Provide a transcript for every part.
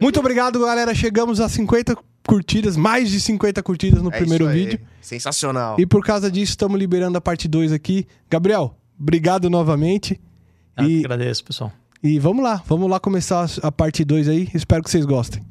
Muito obrigado, galera. Chegamos a 50 curtidas, mais de 50 curtidas no É primeiro isso aí. vídeo. Sensacional. E por causa disso, estamos liberando a parte 2 aqui. Gabriel, obrigado novamente. Eu E- que agradeço, pessoal. E vamos lá, vamos lá começar a- a parte 2 aí. Espero que vocês gostem.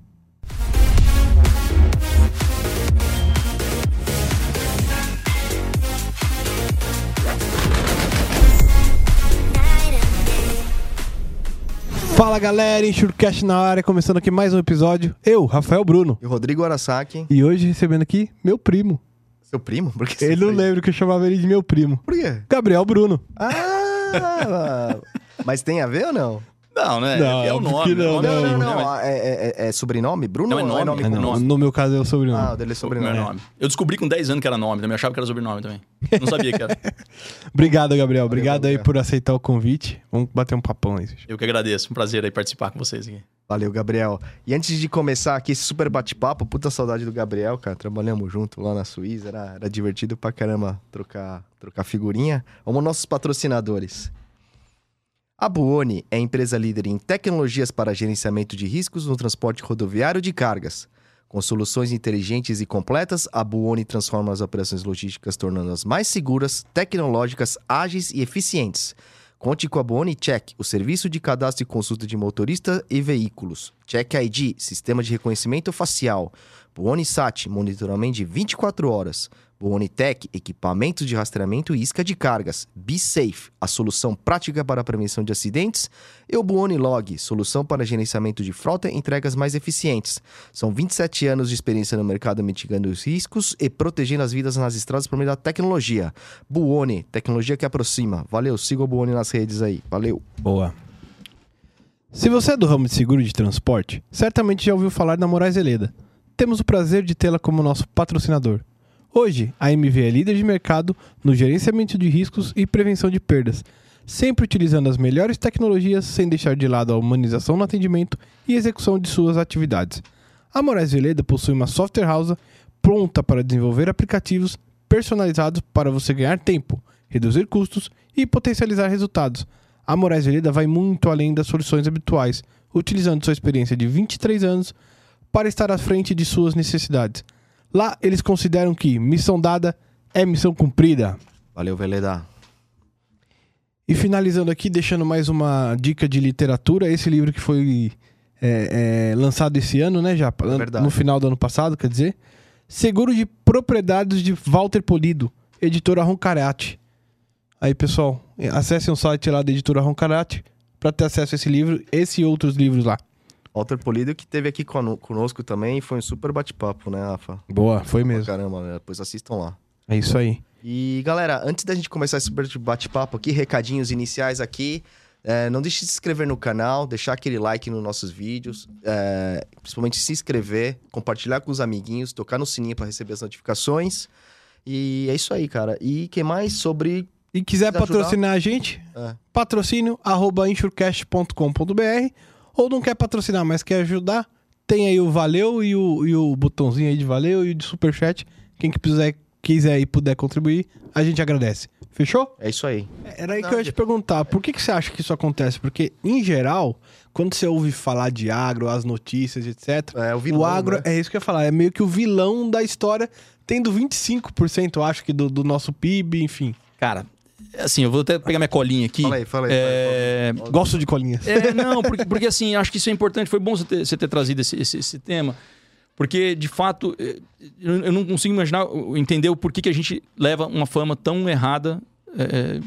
Fala galera, Enxurcast na área, começando aqui mais um episódio. Eu, Rafael Bruno. E o Rodrigo Arasaki, E hoje recebendo aqui meu primo. seu primo? Por que Ele não lembra que eu chamava ele de meu primo. Por quê? Gabriel Bruno. Ah, mas tem a ver ou não? Não, né? Não, é o nome. não, é o nome não, Não, né, não, mas- é, é- é- é sobrenome? Bruno Não, é nome, nome é nome. No meu caso é o sobrenome. Ah, o dele é Meu sobrenome. nome. Eu descobri com 10 anos que era nome também. Eu achava que era sobrenome também. Não sabia que era. Obrigado, Gabriel. Obrigado aí Gabriel. por aceitar o convite. Vamos bater um papão aí. Eu que agradeço. Um prazer aí participar com vocês aqui. Valeu, Gabriel. E antes de começar aqui esse super bate-papo, puta saudade do Gabriel, cara. Trabalhamos junto lá na Suíça, era, era divertido pra caramba trocar, trocar figurinha. Vamos aos nossos patrocinadores. A Buoni é empresa líder em tecnologias para gerenciamento de riscos no transporte rodoviário de cargas. Com soluções inteligentes e completas, a Buoni transforma as operações logísticas, tornando-as mais seguras, tecnológicas, ágeis e eficientes. Conte com a Buoni Check, o serviço de cadastro e consulta de motorista e veículos. Check ID, sistema de reconhecimento facial. Buoni Sat, monitoramento de 24 horas. Buoni Tech, equipamentos de rastreamento e isca de cargas. Be Safe, a solução prática para a prevenção de acidentes. E o Buoni Log, solução para gerenciamento de frota e entregas mais eficientes. São 27 anos de experiência no mercado mitigando os riscos e protegendo as vidas nas estradas por meio da tecnologia. Buoni, tecnologia que aproxima. Valeu, siga o Buoni nas redes aí. Valeu. Boa. Se você é do ramo de seguro de transporte, certamente já ouviu falar da Moraes Veleda. Temos o prazer de tê-la como nosso patrocinador. Hoje, a MV é líder de mercado no gerenciamento de riscos e prevenção de perdas, sempre utilizando as melhores tecnologias sem deixar de lado a humanização no atendimento e execução de suas atividades. A Moraes Veleda possui uma software house pronta para desenvolver aplicativos personalizados para você ganhar tempo, reduzir custos e potencializar resultados. A Moraes Veleda vai muito além das soluções habituais, utilizando sua experiência de 23 anos para estar à frente de suas necessidades. Lá, eles consideram que missão dada é missão cumprida. Valeu, Veleda. E finalizando aqui, deixando mais uma dica de literatura, esse livro que foi é, é, lançado esse ano, né, já? verdade. No final do ano passado, quer dizer. Seguro de Propriedades de Walter Polido, editora Roncarate. Aí, pessoal, acessem o site lá da editora Roncarate para ter acesso a esse livro, esse e outros livros lá. Walter Polido que teve aqui cono- conosco também foi um super bate-papo, né, Rafa? Boa, foi mesmo. Caramba, né? depois assistam lá. É isso aí. E galera, antes da gente começar esse super bate-papo aqui, recadinhos iniciais aqui. é, não deixe de se inscrever no canal, deixar aquele like nos nossos vídeos, é, principalmente se inscrever, compartilhar com os amiguinhos, tocar no sininho para receber as notificações. E é isso aí, cara. E que mais sobre. E quiser Quiser ajudar? patrocinar a gente, É. patrocínio arroba insurecast.com.br ou não quer patrocinar, mas quer ajudar, tem aí o valeu e o, e o botãozinho aí de valeu e o de superchat. Quem que quiser, quiser e puder contribuir, a gente agradece. Fechou? É isso aí. Era aí que eu ia te perguntar, por que, que você acha que isso acontece? Porque, em geral, quando você ouve falar de agro, as notícias, etc., É, o vilão, o agro, né? é isso que eu ia falar, é meio que o vilão da história, tendo 25%, eu acho que, do, do nosso PIB, enfim. Cara, assim, eu vou até pegar minha colinha aqui. Fala aí, fala aí. É, fala aí. Gosto de colinhas. É, não, porque, porque assim, acho que isso é importante. Foi bom você ter, você ter trazido esse, esse, esse tema. Porque, de fato, eh, eu não consigo imaginar, entender o porquê que a gente leva uma fama tão errada eh,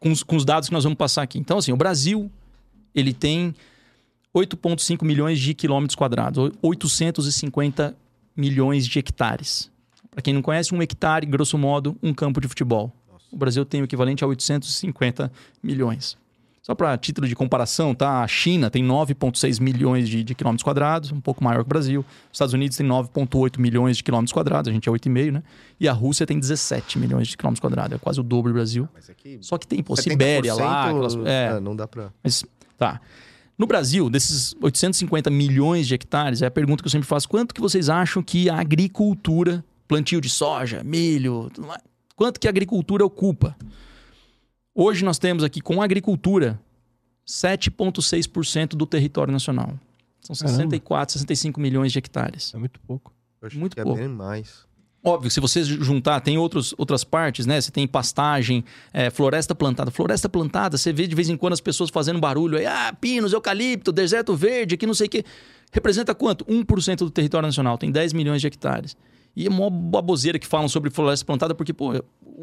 com, os, com os dados que nós vamos passar aqui. Então, assim, o Brasil, ele tem 8,5 milhões de quilômetros quadrados, 850 milhões de hectares. Para quem não conhece, um hectare, grosso modo, um campo de futebol. O Brasil tem o equivalente a 850 milhões. Só para título de comparação, tá? A China tem 9,6 milhões de, de quilômetros quadrados, um pouco maior que o Brasil. Os Estados Unidos tem 9,8 milhões de quilômetros quadrados, a gente é 8,5, né? E a Rússia tem 17 milhões de quilômetros quadrados, é quase o dobro do Brasil. Mas aqui, Só que tem, pô, Sibéria lá. 70%, aquelas- é, é, não dá pra. mas tá. No Brasil, desses 850 milhões de hectares, é a pergunta que eu sempre faço: quanto que vocês acham que a agricultura, plantio de soja, milho, tudo mais, quanto que a agricultura ocupa? Hoje nós temos aqui com a agricultura 7,6% do território nacional. São Caramba. 64, 65 milhões de hectares. É muito pouco. Muito que é pouco. bem mais. Óbvio, se você juntar, tem outros, outras partes, né? Você tem pastagem, é, floresta plantada. Floresta plantada, você vê de vez em quando as pessoas fazendo barulho aí, ah, pinos, eucalipto, deserto verde, aqui não sei o quê. Representa quanto? 1% do território nacional, tem 10 milhões de hectares. E é uma baboseira que falam sobre floresta plantada, porque, pô,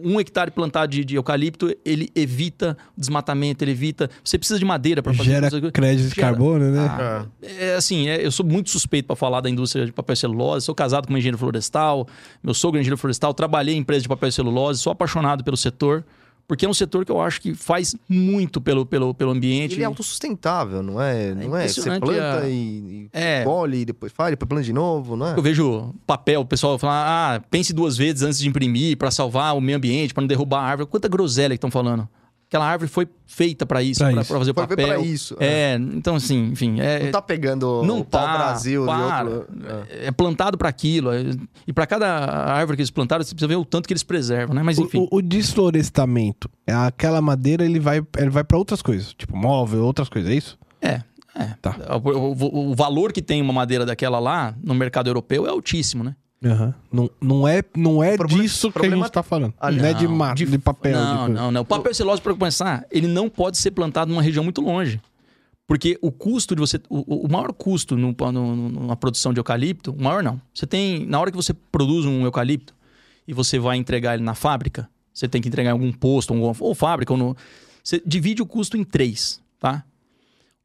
um hectare plantado de, de eucalipto, ele evita desmatamento, ele evita. Você precisa de madeira para fazer Gera coisa- crédito de carbono, né? Ah, é assim, é, eu sou muito suspeito para falar da indústria de papel e celulose. Sou casado com uma engenheiro florestal, meu sogro é engenheiro florestal, trabalhei em empresa de papel e celulose, sou apaixonado pelo setor, porque é um setor que eu acho que faz muito pelo, pelo, pelo ambiente. Ele é autossustentável, não é? Não é? Você planta a- e, e É. colhe, depois faz, depois planta de novo, não é? Eu vejo papel, o pessoal falar, ah, pense duas vezes antes de imprimir para salvar o meio ambiente, para não derrubar a árvore. Quanta groselha que estão falando. Aquela árvore foi feita para isso, para fazer Foi papel. pra isso. É, então assim, enfim, é, Não tá pegando Não o pau tá, Brasil para. outro. É. é plantado para aquilo. é- E para cada árvore que eles plantaram, você precisa ver o tanto que eles preservam, né? Mas O- enfim. O, o desflorestamento, é aquela madeira ele vai, ele vai para outras coisas, tipo móvel, outras coisas, é isso? É, é. Tá. O, o- o valor que tem uma madeira daquela lá no mercado europeu é altíssimo, né? Não, não é, não é problema- disso que a problema- gente tá falando. Ah, não, é de, Não, ma- de, papel. Não, de não, não. O papel celulose, para começar, ele não pode ser plantado numa região muito longe. Porque o custo de você. O, o maior custo no, no- na produção de eucalipto, o maior não. Você tem. Na hora que você produz um eucalipto e você vai entregar ele na fábrica, você tem que entregar em algum posto, alguma, ou fábrica, ou no. Você divide o custo em três, tá?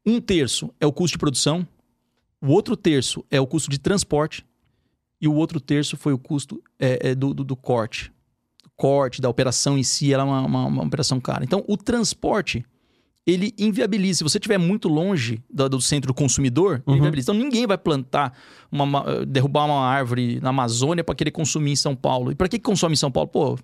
Um terço é o custo de produção, o outro terço é o custo de transporte, e o outro terço foi o custo é, é, do, do, do corte. Do corte, da operação em si, ela é uma, uma, uma operação cara. Então, o transporte, ele inviabiliza. Se você estiver muito longe do, do centro do consumidor, ele Uhum. inviabiliza. Então, ninguém vai plantar, uma, uma- derrubar uma árvore na Amazônia para querer consumir em São Paulo. E para que consome em São Paulo? Pô,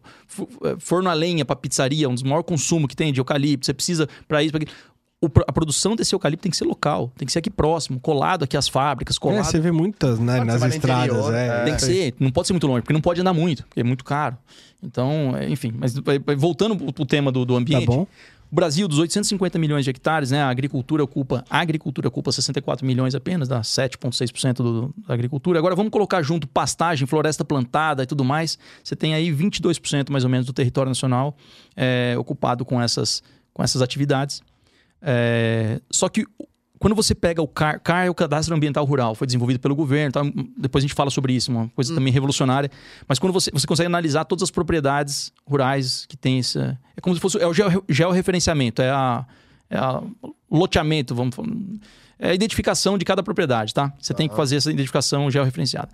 é, forno a lenha para pizzaria, um dos maiores consumos que tem de eucalipto. Você precisa para isso, para aquilo. O a produção desse eucalipto tem que ser local, tem que ser aqui próximo, colado aqui às fábricas, É, colado você vê muitas né, nas estradas. interior, é, é. tem que ser, não pode ser muito longe, porque não pode andar muito, porque é muito caro. Então, é, enfim, mas voltando pro pro tema do, do Tá ambiente, bom? o Brasil, dos 850 milhões de hectares, né, a agricultura ocupa, a agricultura ocupa 64 milhões apenas, dá 7,6% do- da agricultura. Agora vamos colocar junto pastagem, floresta plantada e tudo mais. Você tem aí 22% mais ou menos do território nacional é, ocupado com essas, com essas atividades. É, só que quando você pega o CAR, CAR é o Cadastro Ambiental Rural, foi desenvolvido pelo governo, tá? depois a gente fala sobre isso, uma coisa também revolucionária. Mas quando você, você consegue analisar todas as propriedades rurais que tem essa. É como se fosse. É o geo- georreferenciamento, é a. É a o loteamento, vamos falar. É a identificação de cada propriedade, tá? Você tem que fazer essa identificação georreferenciada.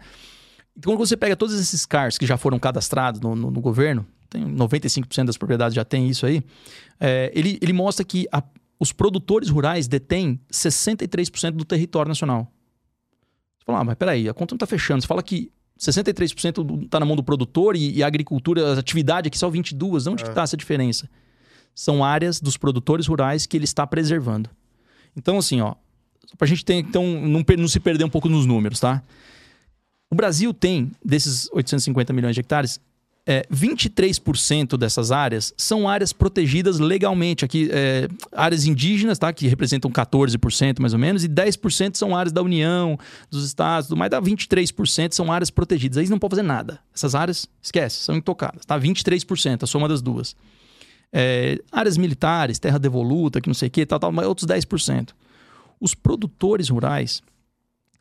Então, quando você pega todos esses CARs que já foram cadastrados no, no- no governo, tem 95% das propriedades já tem isso aí, é, ele, ele mostra que a- os produtores rurais detêm 63% do território nacional. Você fala, ah, mas peraí, a conta não está fechando. Você fala que 63% está na mão do produtor e, e a agricultura, a atividade aqui só 22%. De onde que está essa diferença? São áreas dos produtores rurais que ele está preservando. Então, assim, ó, para a gente ter, então, não, não se perder um pouco nos números, tá? O Brasil tem, desses 850 milhões de hectares, é, 23% dessas áreas são áreas protegidas legalmente. Aqui, é, áreas indígenas, tá? Que representam 14% mais ou menos, e 10% são áreas da União, dos estados, mais, dá 23% são áreas protegidas. Aí não pode fazer nada. Essas áreas, esquece, são intocadas, tá? 23%, a soma das duas. É, áreas militares, terra devoluta, que não sei o que, tal, tal, mas outros 10%. Os produtores rurais,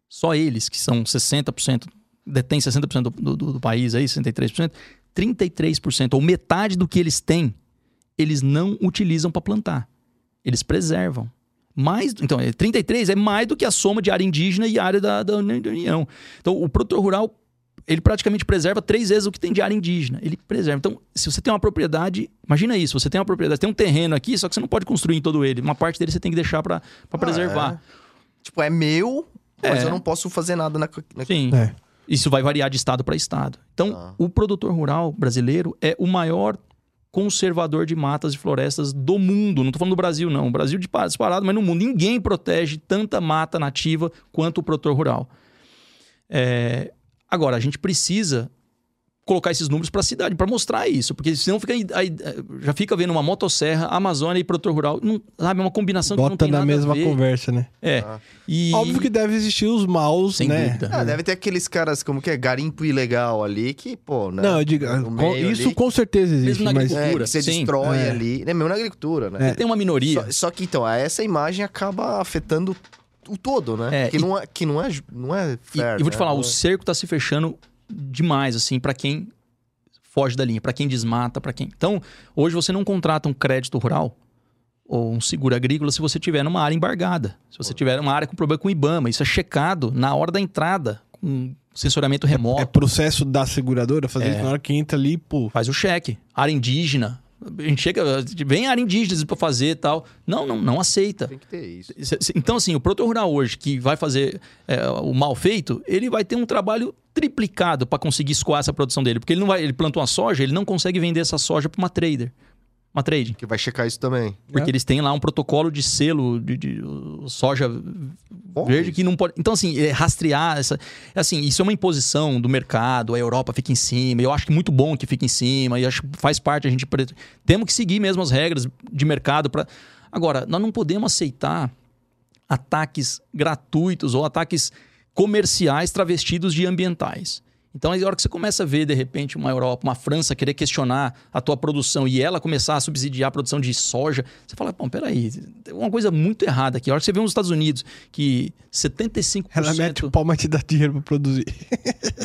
só eles, que são 60%, detêm 60% do, do, do país aí, 63%, 33%, ou metade do que eles têm, eles não utilizam para plantar. Eles preservam. Mais, então, é 33 é mais do que a soma de área indígena e área da, da União. Então, o produtor rural, ele praticamente preserva três vezes o que tem de área indígena. Ele preserva. Então, se você tem uma propriedade, imagina isso, você tem uma propriedade, tem um terreno aqui, só que você não pode construir em todo ele. Uma parte dele você tem que deixar para preservar. Tipo, é meu, mas É. eu não posso fazer nada na. na... Sim. É. Isso vai variar de estado para estado. Então, Ah. o produtor rural brasileiro é o maior conservador de matas e florestas do mundo. Não estou falando do Brasil, não. O Brasil de disparado, mas no mundo. Ninguém protege tanta mata nativa quanto o produtor rural. É, Agora, a gente precisa colocar esses números para a cidade, para mostrar isso. Porque senão fica aí, aí, já fica vendo uma motosserra, Amazônia e produtor rural. Não, sabe, é uma combinação Bota que não tem na nada mesma a ver. conversa, né? É. Ah. E... Óbvio que deve existir os maus, Sem né? dúvida. Ah, deve ter aqueles caras, como que é, garimpo ilegal ali, que, pô, né? Não, eu digo, com- isso ali, com certeza existe, Mesmo na mas agricultura. é, você sim. destrói É. ali, né? Mesmo na agricultura, né? Tem uma minoria. Só, só que, então, essa imagem acaba afetando o todo, né? É, que, e- não é, que não é, não é E, fair, e vou te né? falar, o é- cerco tá se fechando demais, assim, para quem foge da linha, para quem desmata, para quem. Então, hoje você não contrata um crédito rural ou um seguro agrícola se você tiver numa área embargada. Se você tiver uma área com problema com o IBAMA, isso é checado na hora da entrada, com sensoramento remoto. é processo da seguradora fazer É. isso na hora que entra ali, pô. Faz o cheque. Área indígena. A gente chega, vem área indígena para fazer e tal. Não, não, não aceita. Tem que ter isso. Então, assim, o produtor rural hoje que vai fazer é, o mal feito, ele vai ter um trabalho triplicado para conseguir escoar essa produção dele. Porque ele não vai, ele plantou uma soja, ele não consegue vender essa soja para uma trader. Uma trading. Que vai checar isso também. Porque É. eles têm lá um protocolo de selo de, de, soja Bom, verde que não pode. Então, assim, é rastrear essa. Assim, isso é uma imposição do mercado, a Europa fica em cima. Eu acho que muito bom que fique em cima, e acho faz parte a gente. Temos que seguir mesmo as regras de mercado para. Agora, nós não podemos aceitar ataques gratuitos ou ataques comerciais travestidos de ambientais. Então, a hora que você começa a ver, de repente, uma Europa, uma França querer questionar a tua produção e ela começar a subsidiar a produção de soja, você fala, bom, peraí, tem uma coisa muito errada aqui. A hora que você vê nos Estados Unidos que 75%... Ela mete o pau, mas te dá dinheiro pra produzir.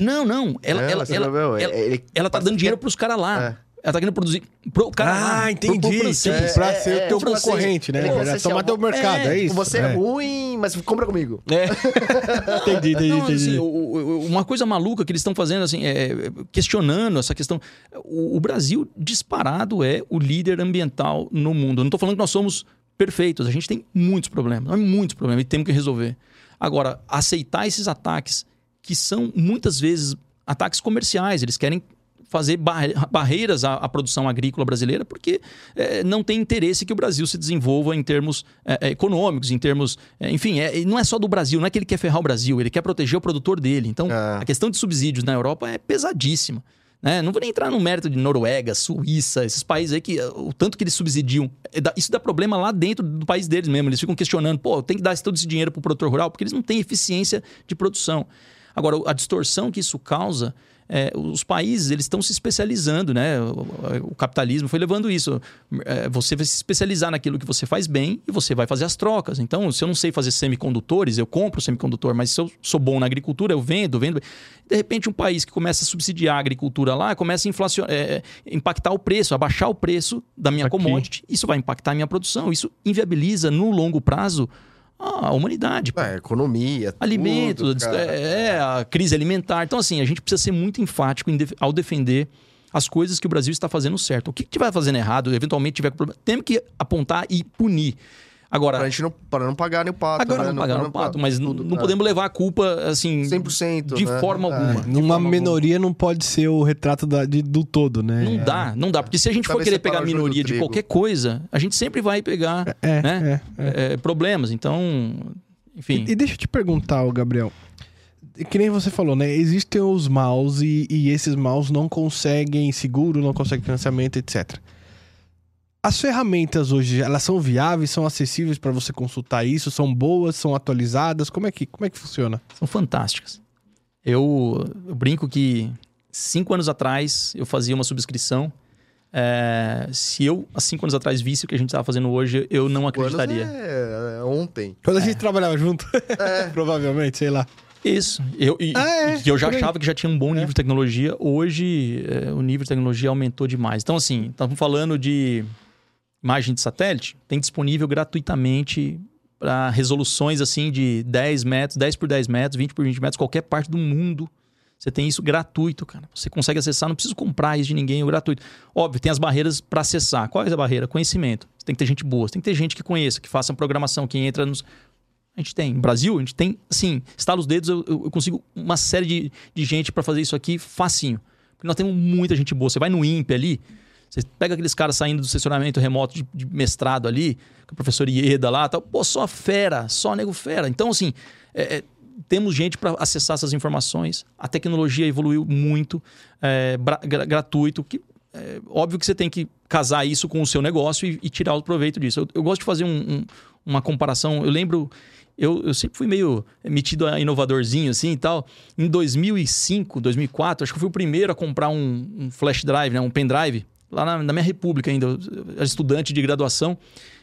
Não, não. Ela, É, ela, ela, não viu? ela, Ele- ela tá dando dinheiro pros caras lá. É. Ela tá querendo produzir pro cara lá. ah, pro- pro entendi. francês. Tipo, pra É, ser é, o teu tipo assim, concorrente, né? verdade, você tomar teu mercado, é, é, isso? Você é. ruim, mas compra comigo. É. entendi, entendi, Não, entendi. assim, o- o- uma coisa maluca que eles estão fazendo, assim, é, questionando essa questão. O, o Brasil, disparado, é o líder ambiental no mundo. Eu não estou falando que nós somos perfeitos, a gente tem muitos problemas, muitos problemas e temos que resolver. Agora, aceitar esses ataques, que são muitas vezes ataques comerciais, eles querem fazer barre- barreiras à, à produção agrícola brasileira, porque eh, não tem interesse que o Brasil se desenvolva em termos eh, eh, econômicos, em termos. eh, enfim, é- não é só do Brasil, não é que ele quer ferrar o Brasil, ele quer proteger o produtor dele. Então, É. a questão de subsídios na Europa é pesadíssima. Né? Não vou nem entrar no mérito de Noruega, Suíça, esses países aí que o tanto que eles subsidiam. é Isso dá problema lá dentro do país deles mesmo. Eles ficam questionando, pô, tem que dar todo esse dinheiro para o produtor rural, porque eles não têm eficiência de produção. Agora, a distorção que isso causa, é, os países eles estão se especializando, né? O, o capitalismo foi levando isso. É, você vai se especializar naquilo que você faz bem e você vai fazer as trocas. Então, se eu não sei fazer semicondutores, eu compro semicondutor, mas se eu sou bom na agricultura, eu vendo, vendo. De repente, um país que começa a subsidiar a agricultura lá, começa a inflacion... é, impactar o preço, abaixar o preço da minha Aqui. commodity. Isso vai impactar a minha produção. Isso inviabiliza, no longo prazo, a humanidade. pô É, economia, alimento, tudo, é, é, a crise alimentar. Então, assim, a gente precisa ser muito enfático def- ao defender as coisas que o Brasil está fazendo certo. O que estiver fazendo errado, eventualmente tiver problema, temos que apontar e punir. Agora, Pra gente não, para não pagar nem o pato, agora né? não pagar no pato, mas tudo, não é. podemos levar a culpa, assim, 100%, de né? forma É. alguma. De Numa forma minoria não pode ser o retrato da- de- do todo, né? Não dá, não dá. Porque se a gente for Saber querer pegar a o minoria de qualquer coisa, a gente sempre vai pegar É, né? é, é. é, problemas. Então, enfim. E, e deixa eu te perguntar, Gabriel. Que nem você falou, né? Existem os maus e, e esses maus não conseguem seguro, não conseguem financiamento, etc. As ferramentas hoje, elas são viáveis, são acessíveis para você consultar isso, são boas, são atualizadas? Como é que, como é que funciona? São fantásticas. Eu, eu brinco que cinco anos atrás eu fazia uma subscrição. É, se eu, há cinco anos atrás, visse o que a gente estava fazendo hoje, eu não acreditaria. É, é ontem. Quando a gente trabalhava junto, provavelmente, sei lá. Isso. Eu, e, Ah, é, eu já achava que já tinha um bom nível de tecnologia. Hoje, é, o nível de tecnologia aumentou demais. Então, assim, estamos falando de imagem de satélite. Tem disponível gratuitamente para resoluções assim de 10 metros, 10 por 10 metros, 20 por 20 metros, qualquer parte do mundo. Você tem isso gratuito, cara. Você consegue acessar, não precisa comprar isso de ninguém, é gratuito. Óbvio, tem as barreiras para acessar. Qual é a barreira? Conhecimento. Você tem que ter gente boa, você tem que ter gente que conheça, que faça programação, que entra nos. A gente tem. No Brasil, a gente tem, assim, estala os dedos, eu- eu consigo uma série de, de gente para fazer isso aqui facinho. Porque nós temos muita gente boa. Você vai no INPE ali, você pega aqueles caras saindo do estacionamento remoto de, de mestrado ali, com o professor Ieda lá, tal. pô, só fera, só nego fera. Então, assim, é, é, temos gente para acessar essas informações. A tecnologia evoluiu muito, é, gra gratuito. Que, é, óbvio que você tem que casar isso com o seu negócio e, e tirar o proveito disso. Eu, eu gosto de fazer um, um, uma comparação. Eu lembro eu, eu sempre fui meio metido a inovadorzinho assim e tal. Em 2005, 2004, acho que eu fui o primeiro a comprar um, um flash drive, né, um pendrive, lá na, na minha república ainda. Eu era estudante de graduação.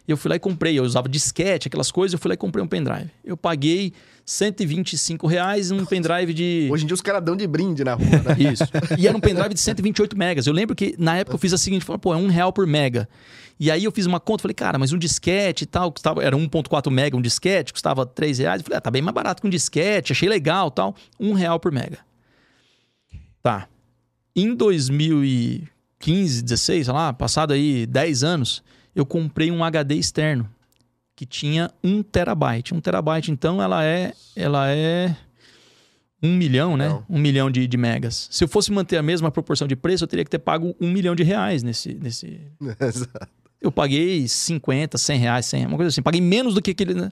E eu fui lá e comprei. Eu usava disquete, aquelas coisas. Eu fui lá e comprei um pendrive. Eu paguei 125 reais num pendrive de. Hoje em dia os caras dão de brinde na rua, né? Isso. E era um pendrive de 128 megas. Eu lembro que na época eu fiz a seguinte: falei, pô, é um real por mega. E aí eu fiz uma conta, falei, cara, mas um disquete e tal, custava, era 1.4 mega um disquete, custava 3 reais. Eu falei, ah, tá bem mais barato que um disquete, achei legal tal. Um real por mega. Tá. Em 2015, 16, sei lá, passado aí 10 anos, eu comprei um HD externo que tinha 1 terabyte. 1 terabyte, então, ela é. Ela é. Um milhão, né? Não. Um milhão de, de, megas. Se eu fosse manter a mesma proporção de preço, eu teria que ter pago um milhão de reais nesse. nesse... Exato. Eu paguei 50, 100 reais, 100, uma coisa assim. Paguei menos do que aquele. Né?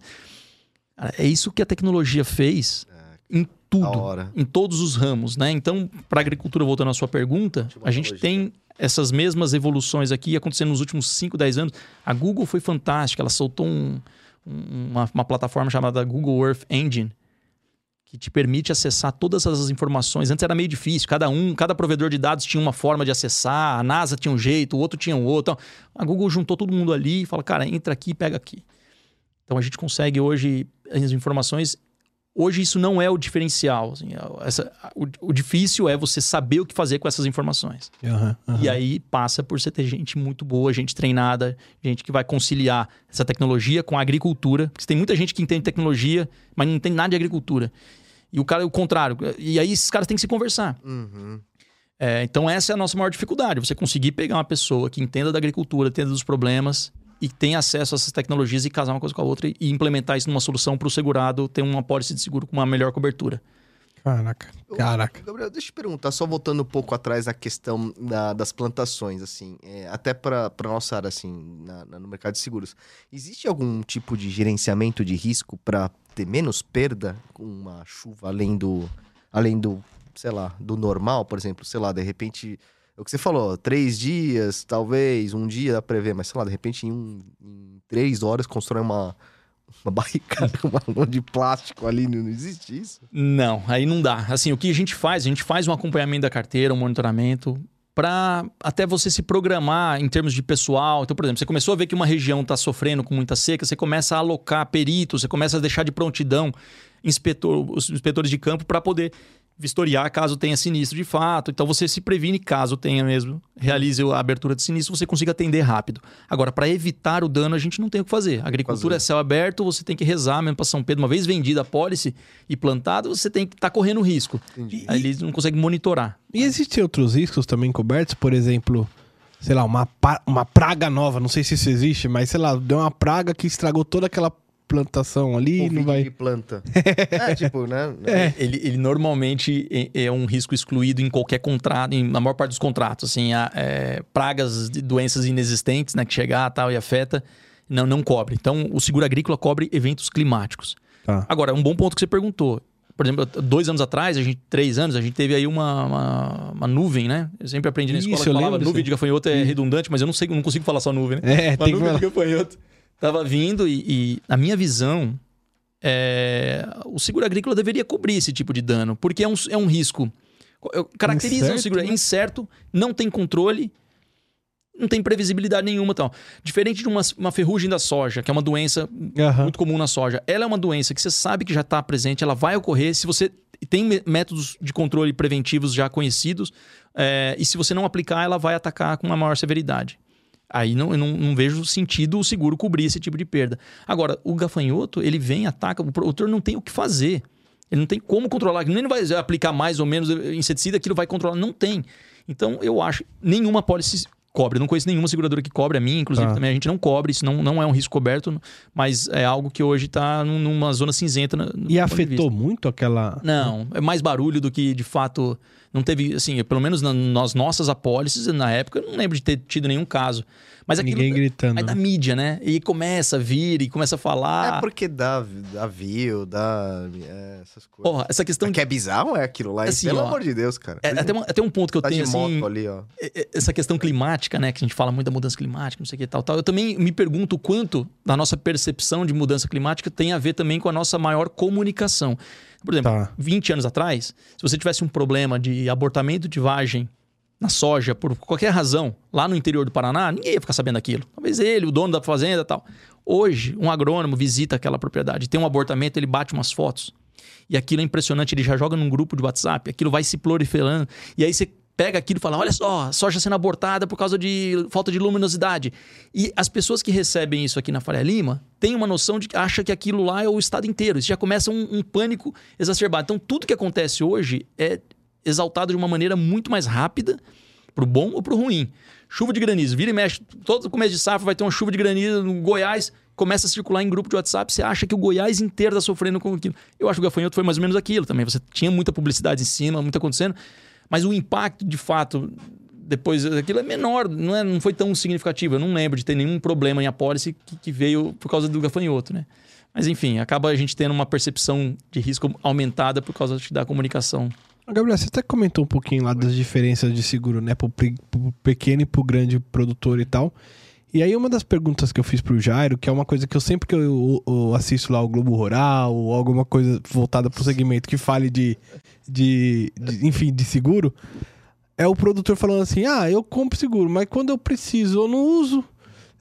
É isso que a tecnologia fez é, em tudo, em todos os ramos, né? Então, para a agricultura, voltando à sua pergunta, a gente tem essas mesmas evoluções aqui acontecendo nos últimos 5, 10 anos. A Google foi fantástica, ela soltou um, uma, uma plataforma chamada Google Earth Engine, que te permite acessar todas essas informações. Antes era meio difícil, cada um, cada provedor de dados tinha uma forma de acessar, a NASA tinha um jeito, o outro tinha um outro. Então, a Google juntou todo mundo ali e fala, cara, entra aqui, pega aqui. Então a gente consegue hoje as informações. Hoje isso não é o diferencial. Assim, é essa, o, o, difícil é você saber o que fazer com essas informações. Uhum, uhum. E aí passa por você ter gente muito boa, gente treinada, gente que vai conciliar essa tecnologia com a agricultura. Porque tem muita gente que entende tecnologia, mas não entende nada de agricultura. E o cara, o contrário. E aí esses caras têm que se conversar. Uhum. É, então essa é a nossa maior dificuldade. Você conseguir pegar uma pessoa que entenda da agricultura, entenda dos problemas e tenha acesso a essas tecnologias e casar uma coisa com a outra e implementar isso numa solução para o segurado ter uma pólice de seguro com uma melhor cobertura. Caraca, caraca. Gabriel, deixa eu te perguntar, só voltando um pouco atrás da questão da, das plantações, assim, é, até para nossa área, assim, na, na, no mercado de seguros. Existe algum tipo de gerenciamento de risco para ter menos perda com uma chuva além do, além do, sei lá, do normal, por exemplo, sei lá, de repente, o que você falou, três dias, talvez, um dia dá pra ver, mas sei lá, de repente em, um, em três horas constrói uma uma barricada, de plástico ali, não existe isso? Não, aí não dá. Assim, o que a gente faz? A gente faz um acompanhamento da carteira, um monitoramento, para até você se programar em termos de pessoal. Então, por exemplo, você começou a ver que uma região está sofrendo com muita seca, você começa a alocar peritos, você começa a deixar de prontidão inspetor, os inspetores de campo para poder vistoriar caso tenha sinistro de fato. Então você se previne caso tenha mesmo, realize a abertura de sinistro, você consiga atender rápido. Agora, para evitar o dano, a gente não tem o que fazer. A agricultura fazer. é céu aberto, você tem que rezar mesmo para São Pedro. Uma vez vendida a pólice e plantada, você tem que estar tá correndo risco. Entendi. Aí eles não conseguem monitorar. E existem outros riscos também cobertos? Por exemplo, sei lá, uma, uma praga nova, não sei se isso existe, mas sei lá, deu uma praga que estragou toda aquela plantação ali, Covid não vai. de planta. é, tipo, né? É. Ele, ele normalmente é, é, um risco excluído em qualquer contrato, em, na maior parte dos contratos. Assim, há, é, pragas de doenças inexistentes, né, que chegar tal e afeta, não, não cobre. Então, o seguro agrícola cobre eventos climáticos. Tá. Agora, um bom ponto que você perguntou. Por exemplo, dois anos atrás, a gente, três anos, a gente teve aí uma, uma, uma nuvem, né? Eu sempre aprendi na escola Isso, que falava nuvem de gafanhoto é redundante, mas eu não sei, não consigo falar só nuvem, né? É, uma tem nuvem que... de gafanhoto estava vindo e, e, a minha visão é, o seguro agrícola deveria cobrir esse tipo de dano, porque é um, é um risco. Caracteriza incerto, o seguro né? incerto, não tem controle, não tem previsibilidade nenhuma. Tal. Diferente de uma, uma ferrugem da soja, que é uma doença uhum. muito comum na soja. Ela é uma doença que você sabe que já está presente, ela vai ocorrer se você tem métodos de controle preventivos já conhecidos, é, e se você não aplicar, ela vai atacar com uma maior severidade. Aí não, eu não, não, vejo sentido o seguro cobrir esse tipo de perda. Agora, o gafanhoto, ele vem, ataca, o produtor não tem o que fazer. Ele não tem como controlar. Ele não vai aplicar mais ou menos inseticida, aquilo vai controlar. Não tem. Então, eu acho nenhuma pólice cobre. Eu não conheço nenhuma seguradora que cobre, a minha, inclusive, Tá. também a gente não cobre, isso não, não é um risco coberto, mas é algo que hoje está numa zona cinzenta. no E afetou muito aquela. Não, é mais barulho do que de fato. Não teve, assim, pelo menos na- nas nossas apólices, na época, eu não lembro de ter tido nenhum caso. Mas aquilo. Ninguém gritando. Aí da né? mídia, né? E começa a vir e começa a falar. É porque dá, dá view, dá é, essas coisas. Porra, essa questão O de. que é bizarro é aquilo lá. Assim, pelo ó, amor de Deus, cara. É, até, uma- até um ponto que eu tá tenho, de assim. moto ali, ó. é- é- essa questão climática, né? Que a gente fala muito da mudança climática, não sei o que e tal, tal. Eu também me pergunto o quanto da nossa percepção de mudança climática tem a ver também com a nossa maior comunicação. Por exemplo, Tá. 20 anos atrás, se você tivesse um problema de abortamento de vagem na soja, por qualquer razão, lá no interior do Paraná, ninguém ia ficar sabendo daquilo. Talvez ele, o dono da fazenda tal. Hoje, um agrônomo visita aquela propriedade, tem um abortamento, ele bate umas fotos. E aquilo é impressionante, ele já joga num grupo de WhatsApp, aquilo vai se proliferando. E aí você pega aquilo e fala: olha só, soja sendo abortada por causa de falta de luminosidade. E as pessoas que recebem isso aqui na Faria Lima têm uma noção de que acha que aquilo lá é o estado inteiro. Isso já começa um, um pânico exacerbado. Então, tudo que acontece hoje é exaltado de uma maneira muito mais rápida, pro bom ou pro ruim. Chuva de granizo, vira e mexe, todo começo de safra vai ter uma chuva de granizo no Goiás, começa a circular em grupo de WhatsApp, você acha que o Goiás inteiro tá sofrendo com aquilo. Eu acho que o gafanhoto foi mais ou menos aquilo também. Você tinha muita publicidade em cima, muito acontecendo, mas o impacto, de fato, depois daquilo é menor, não, é, não foi tão significativo. Eu não lembro de ter nenhum problema em apólice que, que veio por causa do gafanhoto, né? Mas enfim, acaba a gente tendo uma percepção de risco aumentada por causa da comunicação. Gabriel, você até comentou um pouquinho lá das diferenças de seguro, né? Pro, pro pequeno e pro grande produtor e tal. E aí, uma das perguntas que eu fiz pro Jairo, que é uma coisa que eu sempre que eu, eu assisto lá o Globo Rural ou alguma coisa voltada pro segmento que fale de, de, de- enfim, de seguro, é o produtor falando assim: ah, eu compro seguro, mas quando eu preciso eu não uso.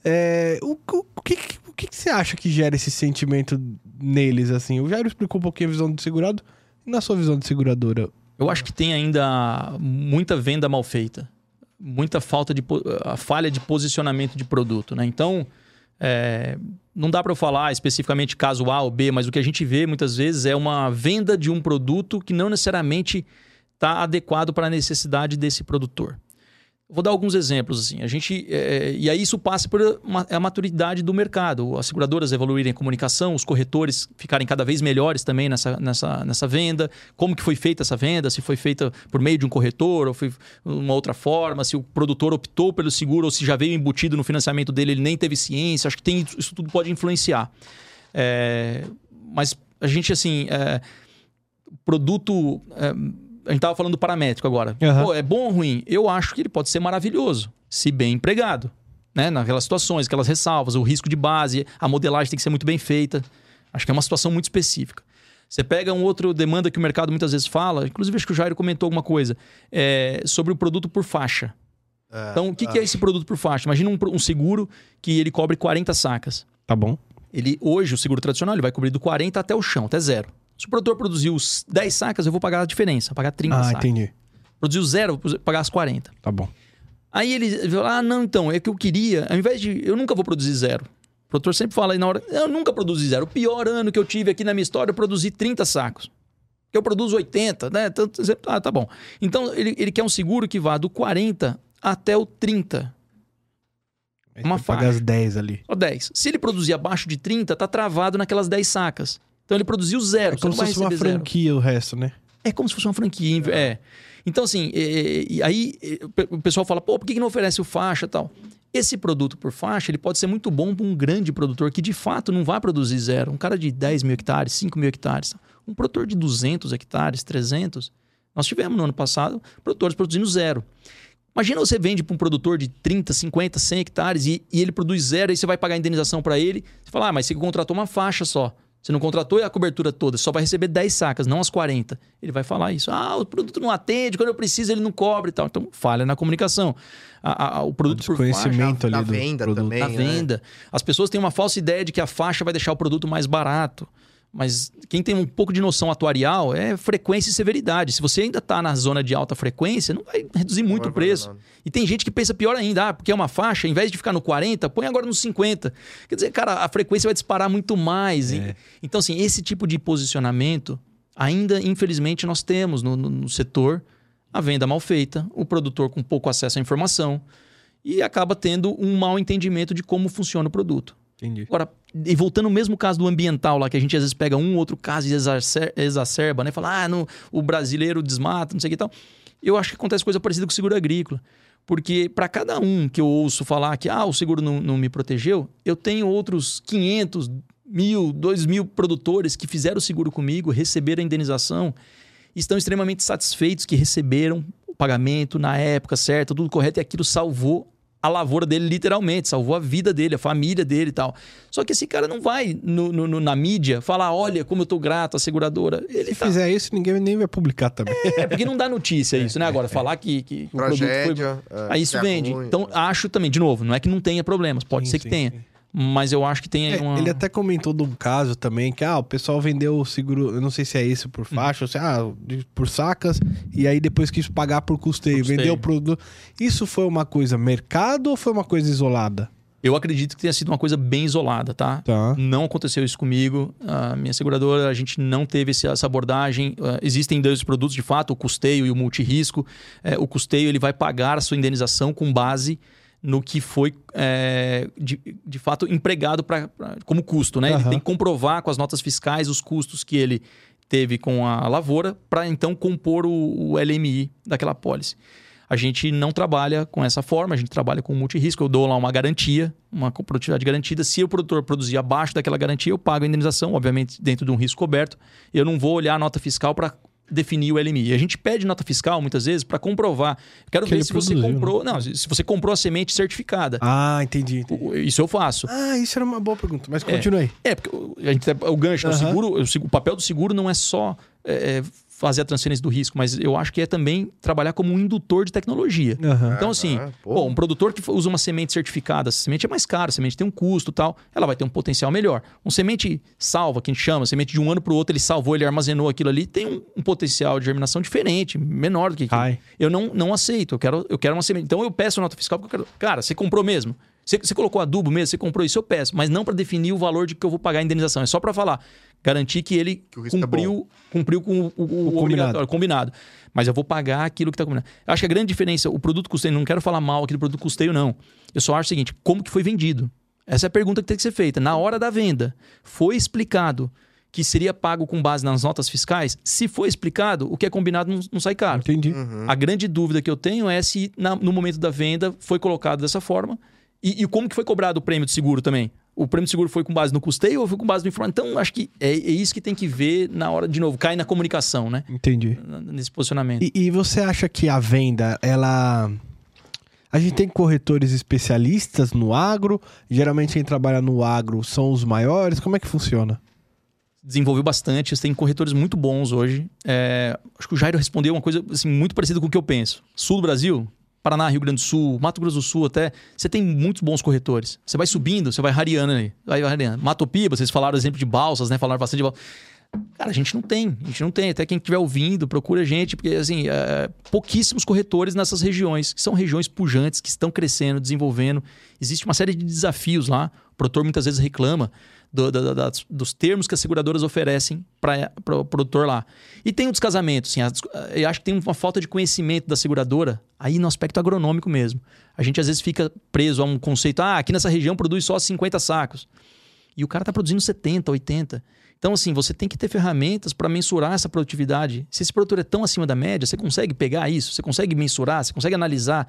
É, o, o- o que, o que que você acha que gera esse sentimento neles, assim? O Jairo explicou um pouquinho a visão do segurado. E na sua visão de seguradora, Eu acho que tem ainda muita venda mal feita, muita falta de a falha de posicionamento de produto, né? Então, é, não dá para eu falar especificamente caso A ou B, mas o que a gente vê muitas vezes é uma venda de um produto que não necessariamente está adequado para a necessidade desse produtor. Vou dar alguns exemplos assim. A gente é, e aí isso passa por a maturidade do mercado, as seguradoras evoluírem a comunicação, os corretores ficarem cada vez melhores também nessa, nessa, nessa venda, como que foi feita essa venda, se foi feita por meio de um corretor ou foi uma outra forma, se o produtor optou pelo seguro ou se já veio embutido no financiamento dele, ele nem teve ciência. Acho que tem isso tudo pode influenciar. É, mas a gente assim, é, produto é, a gente tava falando do paramétrico agora. Aham. Pô, é bom ou ruim? Eu acho que ele pode ser maravilhoso, se bem empregado. Né? Naquelas situações, aquelas ressalvas, o risco de base, a modelagem tem que ser muito bem feita. Acho que é uma situação muito específica. Você pega um outro demanda que o mercado muitas vezes fala, inclusive acho que o Jairo comentou alguma coisa, é, sobre o produto por faixa. É, Então, o que, que é esse produto por faixa? Imagina um, um seguro que ele cobre 40 sacas. tá bom? Ele, hoje, o seguro tradicional, ele vai cobrir do 40 até o chão, até zero. Se o produtor produziu os 10 sacas, eu vou pagar a diferença, pagar 30 Ah, sacas. entendi. Produziu zero, eu vou pagar as 40. Tá bom. Aí ele fala: ah, não, então, é que eu queria, ao invés de. Eu nunca vou produzir zero. O produtor sempre fala aí na hora: eu nunca produzi zero. O pior ano que eu tive aqui na minha história, eu produzi 30 sacos. Eu produzo 80, né? Tanto, ah, tá bom. Então, ele, ele quer um seguro que vá do 40 até o 30. Aí Uma você paga faixa. as 10 ali. Ou 10. Se ele produzir abaixo de 30, tá travado naquelas 10 sacas. Então ele produziu zero. É como se fosse uma receber zero. franquia o resto, né? É como se fosse uma franquia. É. Então, assim, é, é, e aí é, o pe- o pessoal fala, pô, por que que não oferece o faixa e tal? Esse produto por faixa, ele pode ser muito bom para um grande produtor que de fato não vai produzir zero. Um cara de 10 mil hectares, 5 mil hectares. Um produtor de 200 hectares, 300. Nós tivemos no ano passado produtores produzindo zero. Imagina você vende para um produtor de 30, 50, 100 hectares e, e ele produz zero, aí você vai pagar a indenização para ele. Você fala, ah, mas você contratou uma faixa só. Você não contratou a cobertura toda, só vai receber 10 sacas, não as 40. Ele vai falar isso. Ah, o produto não atende, quando eu preciso ele não cobre e tal. Então, falha na comunicação. A- a- o O produto por faixa, da ali do venda produto. também. na né? venda. As pessoas têm uma falsa ideia de que a faixa vai deixar o produto mais barato. Mas quem tem um pouco de noção atuarial é frequência e severidade. Se você ainda está na zona de alta frequência, não vai reduzir muito vai o preço. E tem gente que pensa pior ainda, ah, porque é uma faixa, em vez de ficar no 40, põe agora no 50. Quer dizer, cara, a frequência vai disparar muito mais. E- É. Então, assim, esse tipo de posicionamento, ainda, infelizmente, nós temos no, no- no setor a venda mal feita, o produtor com pouco acesso à informação. e acaba tendo um mau entendimento de como funciona o produto. Entendi. Agora, e voltando no mesmo caso do ambiental lá, que a gente às vezes pega um outro caso e exacer- exacerba, né? Fala, ah, no, o brasileiro desmata, não sei o que e tal. Eu acho que acontece coisa parecida com o seguro agrícola. Porque para cada um que eu ouço falar que ah, o seguro não, não me protegeu, eu tenho outros 500, mil, 2 mil produtores que fizeram o seguro comigo, receberam a indenização, estão extremamente satisfeitos que receberam o pagamento na época certa, tudo correto, e aquilo salvou a lavoura dele literalmente, salvou a vida dele, a família dele e tal. Só que esse cara não vai no- no- no- na mídia falar, olha como eu tô grato à seguradora. Ele Se tá... fizer isso, ninguém nem vai publicar também. É porque não dá notícia isso, né? Agora, falar que, que, o produto foi... Tragédia. é, Aí isso é vende. ruim, Então, é. acho também, de novo, não é que não tenha problemas, pode Sim, ser que sim, tenha. sim. Mas eu acho que tem aí É, uma... Ele até comentou de um caso também que ah, o pessoal vendeu o seguro, eu não sei se é esse Hum. por faixa, ou se ah, de- por sacas, e aí depois quis pagar por custeio, custeio. vendeu o produto. Isso foi uma coisa mercado ou foi uma coisa isolada? Eu acredito que tenha sido uma coisa bem isolada, tá? Tá. Não aconteceu isso comigo. A minha seguradora, a gente não teve essa abordagem. Ah, existem dois produtos, de fato, o custeio e o multirisco. É, o custeio ele vai pagar a sua indenização com base no que foi, é, de, de fato, empregado pra, pra- como custo. Né? Ele Aham. tem que comprovar com as notas fiscais os custos que ele teve com a lavoura para então compor o, o LMI daquela pólice. A gente não trabalha com essa forma, a gente trabalha com multirisco. Eu dou lá uma garantia, uma produtividade garantida. Se o produtor produzir abaixo daquela garantia, eu pago a indenização, obviamente dentro de um risco coberto. Eu não vou olhar a nota fiscal para definir o LMI. A gente pede nota fiscal muitas vezes para comprovar. Quero Que ver se você produziu, né? comprou. Não, se você comprou a semente certificada. Ah, entendi. entendi. Isso eu faço. Ah, isso era uma boa pergunta, mas continue aí. É, porque o- a gente, o gancho, o seguro, o, seg- o papel do seguro não é só é, é, fazer a transferência do risco, mas eu acho que é também trabalhar como um indutor de tecnologia. Aham. Então, assim, pô. pô, um produtor que usa uma semente certificada, essa semente é mais cara, a semente tem um custo e tal, ela vai ter um potencial melhor. Um semente salva, que a gente chama, semente de um ano para o outro, ele salvou, ele armazenou aquilo ali, tem um, um potencial de germinação diferente, menor do que aquilo. Ai. Eu não, não aceito, eu quero, eu quero uma semente. Então eu peço nota fiscal porque eu quero. Cara, você comprou mesmo? Você, você colocou adubo mesmo? Você comprou isso? Eu peço, mas não para definir o valor de que eu vou pagar a indenização. É só para falar, garantir que ele Que o risco é cumpriu, cumpriu com o, o, o combinado. obrigatório, combinado. Mas eu vou pagar aquilo que está combinado. Eu acho que a grande diferença, o produto custeio, não quero falar mal aqui do produto custeio, não. Eu só acho o seguinte: como que foi vendido? Essa é a pergunta que tem que ser feita. Na hora da venda, foi explicado que seria pago com base nas notas fiscais? Se foi explicado, o que é combinado não, não sai caro. Entendi. Uhum. A grande dúvida que eu tenho é se na- no momento da venda foi colocado dessa forma e, e como que foi cobrado o prêmio de seguro também. O prêmio de seguro foi com base no custeio ou foi com base no informação? Então, acho que é, é isso que tem que ver na hora, de novo, cai na comunicação, né? Entendi. Nesse posicionamento. E, e você acha que a venda, ela. A gente tem corretores especialistas no agro. Geralmente quem trabalha no agro são os maiores. Como é que funciona? desenvolveu bastante. Tem corretores muito bons hoje. É, acho que o Jairo respondeu uma coisa assim, muito parecida com o que eu penso. Sul do Brasil, Paraná, Rio Grande do Sul, Mato Grosso do Sul até, você tem muitos bons corretores. Você vai subindo, você vai rareando ali. Vai rareando. Mato Piba, vocês falaram exemplo de balsas, né? Falaram bastante de balsas. Cara, a gente não tem, a gente não tem. Até quem estiver ouvindo, procura a gente, porque assim, é, pouquíssimos corretores nessas regiões, que são regiões pujantes, que estão crescendo, desenvolvendo. Existe uma série de desafios lá. O produtor muitas vezes reclama do- da- das- dos termos que as seguradoras oferecem para o produtor lá. E tem o descasamento, assim, as- eu acho que tem uma falta de conhecimento da seguradora aí no aspecto agronômico mesmo. A gente às vezes fica preso a um conceito, ah, aqui nessa região produz só 50 sacos. E o cara está produzindo 70, 80. Então, assim, você tem que ter ferramentas para mensurar essa produtividade. Se esse produtor é tão acima da média, você consegue pegar isso, você consegue mensurar, você consegue analisar.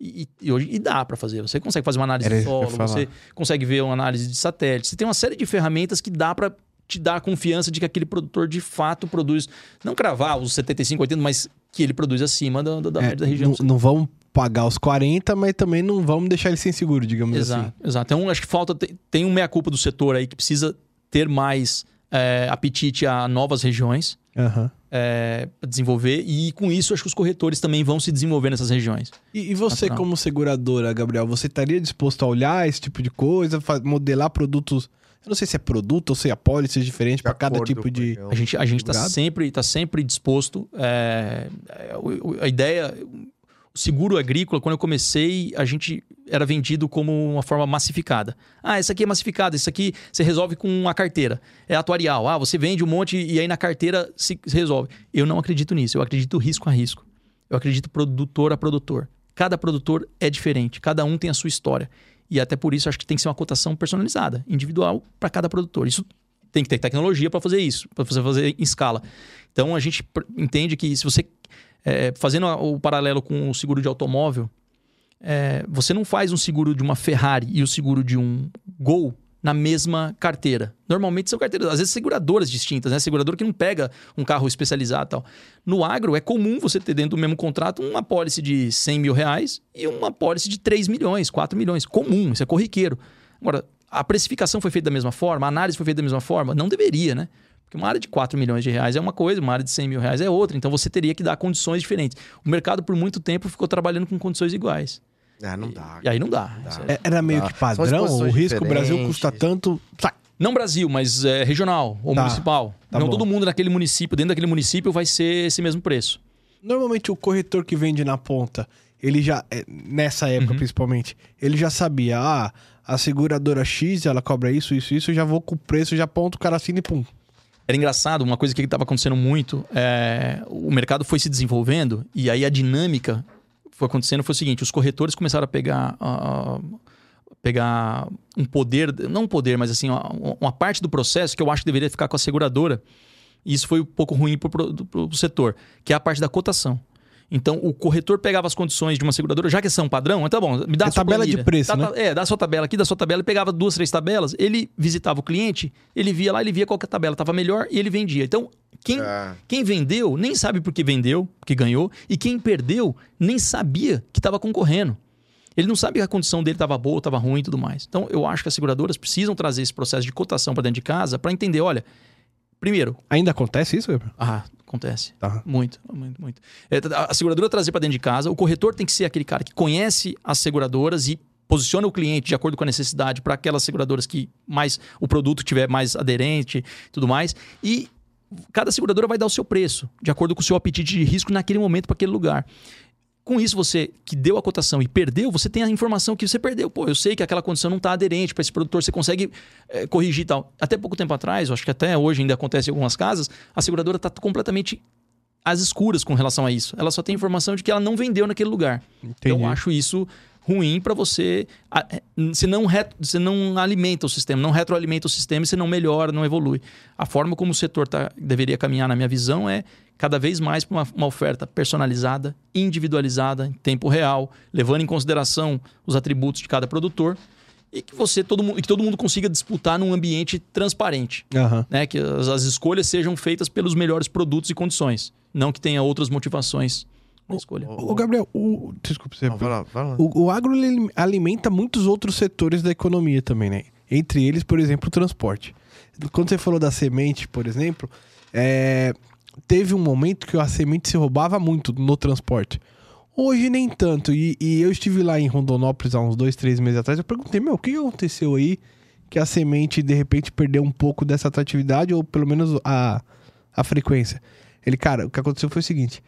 E, e- hoje e dá para fazer. Você consegue fazer uma análise Era de solo, você consegue ver uma análise de satélite. Você tem uma série de ferramentas que dá para te dar a confiança de que aquele produtor de fato produz. Não cravar os 75, 80, mas que ele produz acima da, da, da É, média da região. não, não vamos pagar os 40, mas também não vamos deixar ele sem seguro, digamos Exato, assim. exato. Então, acho que falta. Tem, tem um meia-culpa do setor aí que precisa ter mais é, apetite a novas regiões Aham. É, para desenvolver. E com isso, acho que os corretores também vão se desenvolver nessas regiões. E, e você, como seguradora, Gabriel, você estaria disposto a olhar esse tipo de coisa, modelar produtos? Eu não sei se é produto ou se é pólice diferente para cada tipo de. A gente a gente está sempre tá sempre disposto. é, é, a ideia, seguro agrícola, quando eu comecei, a gente era vendido como uma forma massificada. Ah, isso aqui é massificado, isso aqui você resolve com uma carteira. É atuarial. Ah, você vende um monte e aí na carteira se, se resolve. Eu não acredito nisso. Eu acredito risco a risco. Eu acredito produtor a produtor. Cada produtor é diferente, cada um tem a sua história. E até por isso acho que tem que ser uma cotação personalizada, individual para cada produtor. Isso tem que ter tecnologia para fazer isso, para você fazer em escala. Então a gente entende que se você é, fazendo o paralelo com o seguro de automóvel, é, você não faz um seguro de uma Ferrari e o seguro de um Gol na mesma carteira. Normalmente são carteiras, às vezes seguradoras distintas, né? Seguradora que não pega um carro especializado e tal. No agro, é comum você ter dentro do mesmo contrato uma pólice de 100 mil reais e uma pólice de 3 milhões, 4 milhões. Comum, isso é corriqueiro. Agora, a precificação foi feita da mesma forma, a análise foi feita da mesma forma? Não deveria, né? Porque uma área de 4 milhões de reais é uma coisa, uma área de 100 mil reais é outra. Então você teria que dar condições diferentes. O mercado, por muito tempo, ficou trabalhando com condições iguais. É, não dá. E aí não dá. Dá. É- É- Era meio Tá. que padrão, o risco, o Brasil custa tanto. Sai. Não Brasil, mas é, regional ou Tá. municipal. Tá não bom. todo mundo naquele município, dentro daquele município, vai ser esse mesmo preço. Normalmente o corretor que vende na ponta, ele já, é, nessa época Uhum. principalmente, ele já sabia, ah, a seguradora X, ela cobra isso, isso, isso, eu já vou com o preço, já aponto o cara assim e pum. Era engraçado, uma coisa que estava acontecendo muito, é, o mercado foi se desenvolvendo e aí a dinâmica foi acontecendo foi o seguinte, os corretores começaram a pegar ah, pegar um poder, não um poder, mas assim, uma, uma parte do processo que eu acho que deveria ficar com a seguradora. E isso foi um pouco ruim para o setor, que é a parte da cotação. Então, o corretor pegava as condições de uma seguradora, já que são padrão, então, bom, me dá É a sua tabela de planilha. preço, Dá- né? É, dá a sua tabela aqui, dá a sua tabela, ele pegava duas, três tabelas, ele visitava o cliente, ele via lá, ele via qual que a tabela estava melhor e ele vendia. Então, quem, É. quem vendeu nem sabe por que vendeu, que ganhou, e quem perdeu nem sabia que estava concorrendo. Ele não sabe que a condição dele estava boa, estava ruim e tudo mais. Então, eu acho que as seguradoras precisam trazer esse processo de cotação para dentro de casa para entender, olha, primeiro, Ainda acontece isso, Weber? ah, acontece. Tá. Muito, muito, muito. É, a seguradora trazer para dentro de casa, o corretor tem que ser aquele cara que conhece as seguradoras e posiciona o cliente de acordo com a necessidade para aquelas seguradoras que mais o produto tiver mais aderente e tudo mais. E cada seguradora vai dar o seu preço, de acordo com o seu apetite de risco naquele momento para aquele lugar. Com isso, você que deu a cotação e perdeu, você tem a informação que você perdeu. Pô, eu sei que aquela condição não está aderente para esse produtor, você consegue eh, corrigir e tal. Até pouco tempo atrás, eu acho que até hoje ainda acontece em algumas casas, a seguradora está completamente às escuras com relação a isso. Ela só tem informação de que ela não vendeu naquele lugar. Entendi. Então, eu acho isso ruim para você. é, Você não, re- você não alimenta o sistema, não retroalimenta o sistema e você não melhora, não evolui. A forma como o setor tá, deveria caminhar, na minha visão, é cada vez mais para uma, uma oferta personalizada, individualizada, em tempo real, levando em consideração os atributos de cada produtor e que você todo mundo, que todo mundo consiga disputar num ambiente transparente Aham. né? Que as, as escolhas sejam feitas pelos melhores produtos e condições, não que tenha outras motivações na escolha. Ô, Gabriel, o... desculpa você. Não, vai lá, vai lá. O, o agro ele alimenta muitos outros setores da economia também, né? Entre eles, por exemplo, o transporte. Quando você falou da semente, por exemplo, é, teve um momento que a semente se roubava muito no transporte. Hoje nem tanto. E, e eu estive lá em Rondonópolis há uns dois, três meses atrás. Eu perguntei, meu, o que aconteceu aí que a semente de repente perdeu um pouco dessa atratividade ou pelo menos a, a frequência? Ele, cara, o que aconteceu foi o seguinte: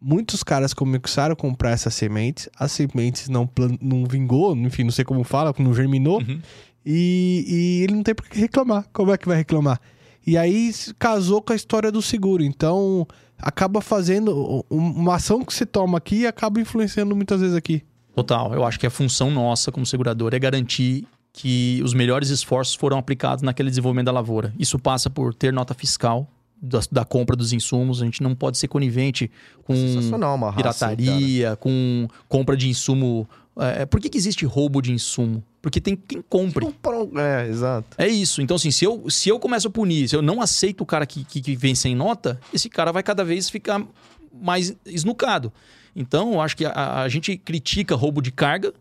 muitos caras começaram a comprar essas sementes, as sementes não, não vingou, enfim, não sei como fala, não germinou, Uhum. e, e ele não tem por que reclamar. Como é que vai reclamar? E aí se casou com a história do seguro. Então, acaba fazendo um- uma ação que você toma aqui e acaba influenciando muitas vezes aqui. Total, eu acho que a função nossa como segurador é garantir que os melhores esforços foram aplicados naquele desenvolvimento da lavoura. Isso passa por ter nota fiscal da, da compra dos insumos, a gente não pode ser conivente com raça, assim, pirataria, com compra de insumo. É, por que, que existe roubo de insumo? Porque tem quem compre. Compra- É, exato. É isso. Então, assim, se eu, se eu começo a punir, se eu não aceito o cara que, que, que vem sem nota, esse cara vai cada vez ficar mais esnucado. Então, eu acho que a, a gente critica roubo de carga,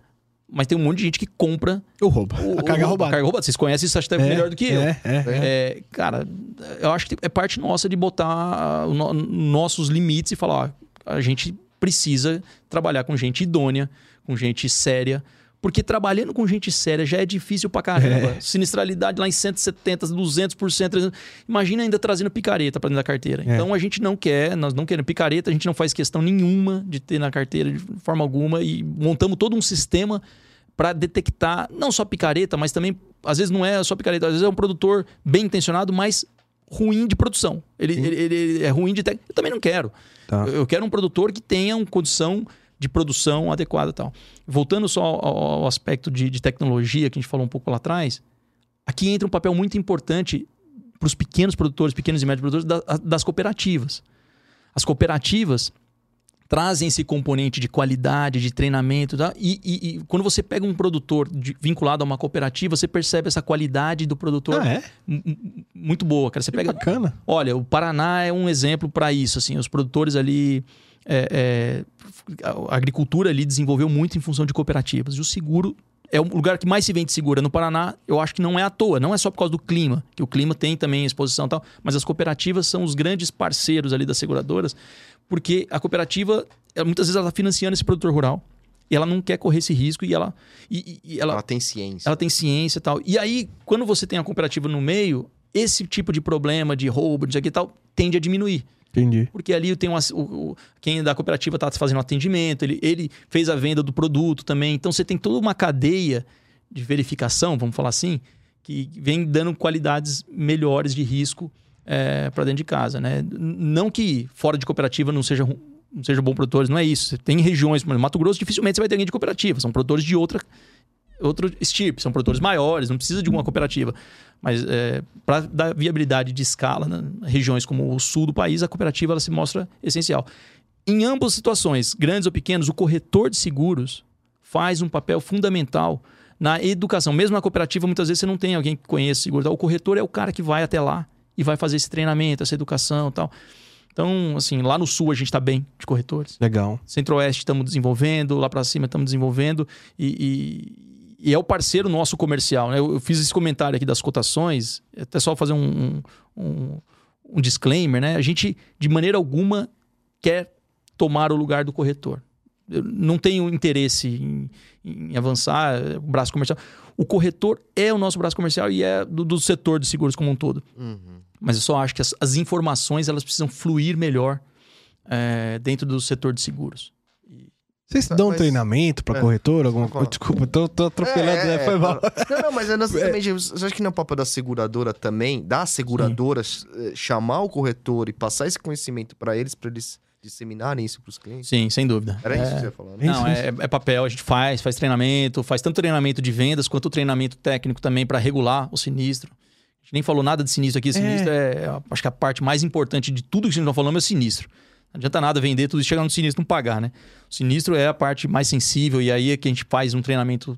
mas tem um monte de gente que compra Eu roubo. o, a carga é o- roubada. A carga roubada. Vocês conhecem isso acho que até melhor do que eu. É, é, é. É, cara, eu acho que é parte nossa de botar o no- nossos limites e falar: ó, a gente precisa trabalhar com gente idônea, com gente séria. Porque trabalhando com gente séria já é difícil pra caramba. É. Sinistralidade lá em 170, 200%. 300%. Imagina ainda trazendo picareta pra dentro da carteira. É. Então a gente não quer, nós não queremos picareta, a gente não faz questão nenhuma de ter na carteira de forma alguma e montamos todo um sistema para detectar não só picareta, mas também às vezes não é só picareta, às vezes é um produtor bem intencionado, mas ruim de produção. Ele, ele, ele- é ruim de técnica. Eu também não quero. Tá. Eu quero um produtor que tenha uma condição de produção adequada e tal. Voltando só ao, ao aspecto de, de, tecnologia que a gente falou um pouco lá atrás, aqui entra um papel muito importante para os pequenos produtores, pequenos e médios produtores da, das cooperativas. As cooperativas trazem esse componente de qualidade, de treinamento. Tá? E, e, e, quando você pega um produtor de, vinculado a uma cooperativa, você percebe essa qualidade do produtor ah, é? muito boa. Cara. Você que pega, bacana. Olha, o Paraná é um exemplo para isso. Assim, os produtores ali. É, é, a agricultura ali desenvolveu muito em função de cooperativas. E o seguro é o lugar que mais se vende segura no Paraná. Eu acho que não é à toa, não é só por causa do clima, que o clima tem também exposição e tal, mas as cooperativas são os grandes parceiros ali das seguradoras porque a cooperativa, ela, muitas vezes, ela está financiando esse produtor rural e ela não quer correr esse risco e ela. E, e ela, ela tem ciência. Ela tem ciência e tal. E aí, quando você tem a cooperativa no meio, esse tipo de problema de roubo, de aqui e tal, tende a diminuir. Entendi. Porque ali tem um, o, o, quem da cooperativa está fazendo atendimento, ele, ele fez a venda do produto também. Então você tem toda uma cadeia de verificação, vamos falar assim, que vem dando qualidades melhores de risco é, para dentro de casa, né? Não que fora de cooperativa não seja não sejam bons produtores, não é isso. Tem regiões, como Mato Grosso, dificilmente você vai ter alguém de cooperativa. São produtores de outra outro estirpe, são produtores maiores, não precisa de uma cooperativa. Mas é, para dar viabilidade de escala, né, regiões como o sul do país, a cooperativa ela se mostra essencial. Em ambas as situações, grandes ou pequenos, o corretor de seguros faz um papel fundamental na educação. Mesmo na cooperativa, muitas vezes você não tem alguém que conheça seguro. O corretor é o cara que vai até lá e vai fazer esse treinamento, essa educação e tal. Então, assim, lá no sul a gente está bem de corretores. Legal. Centro-Oeste estamos desenvolvendo, lá para cima estamos desenvolvendo e, e, é o parceiro nosso comercial. Né? Eu, eu, fiz esse comentário aqui das cotações, até só fazer um, um, um disclaimer, né? A gente, de maneira alguma, quer tomar o lugar do corretor. Eu não tenho interesse em, em avançar o braço comercial. O corretor é o nosso braço comercial e é do, do setor de seguros como um todo. Uhum. Mas eu só acho que as, as, informações elas precisam fluir melhor é, dentro do setor de seguros. Vocês dão mas... treinamento para é. corretor? Alguma coisa? Desculpa, tô, tô atropelando, é, né? Foi mal. Não, não, mas é necessariamente. Você acha que não é papo da seguradora também? Das seguradoras Sim. chamar o corretor e passar esse conhecimento para eles, para eles disseminarem isso para os clientes? Sim, sem dúvida. Era isso é... que você ia falar, né? Não, é, é, papel, a gente faz, faz treinamento, faz tanto treinamento de vendas quanto treinamento técnico também para regular o sinistro. A gente nem falou nada de sinistro aqui, sinistro é, é acho que a parte mais importante de tudo que a gente está falando é o sinistro. Não adianta nada vender tudo e chegar no sinistro e não pagar, né? O sinistro é a parte mais sensível e aí é que a gente faz um treinamento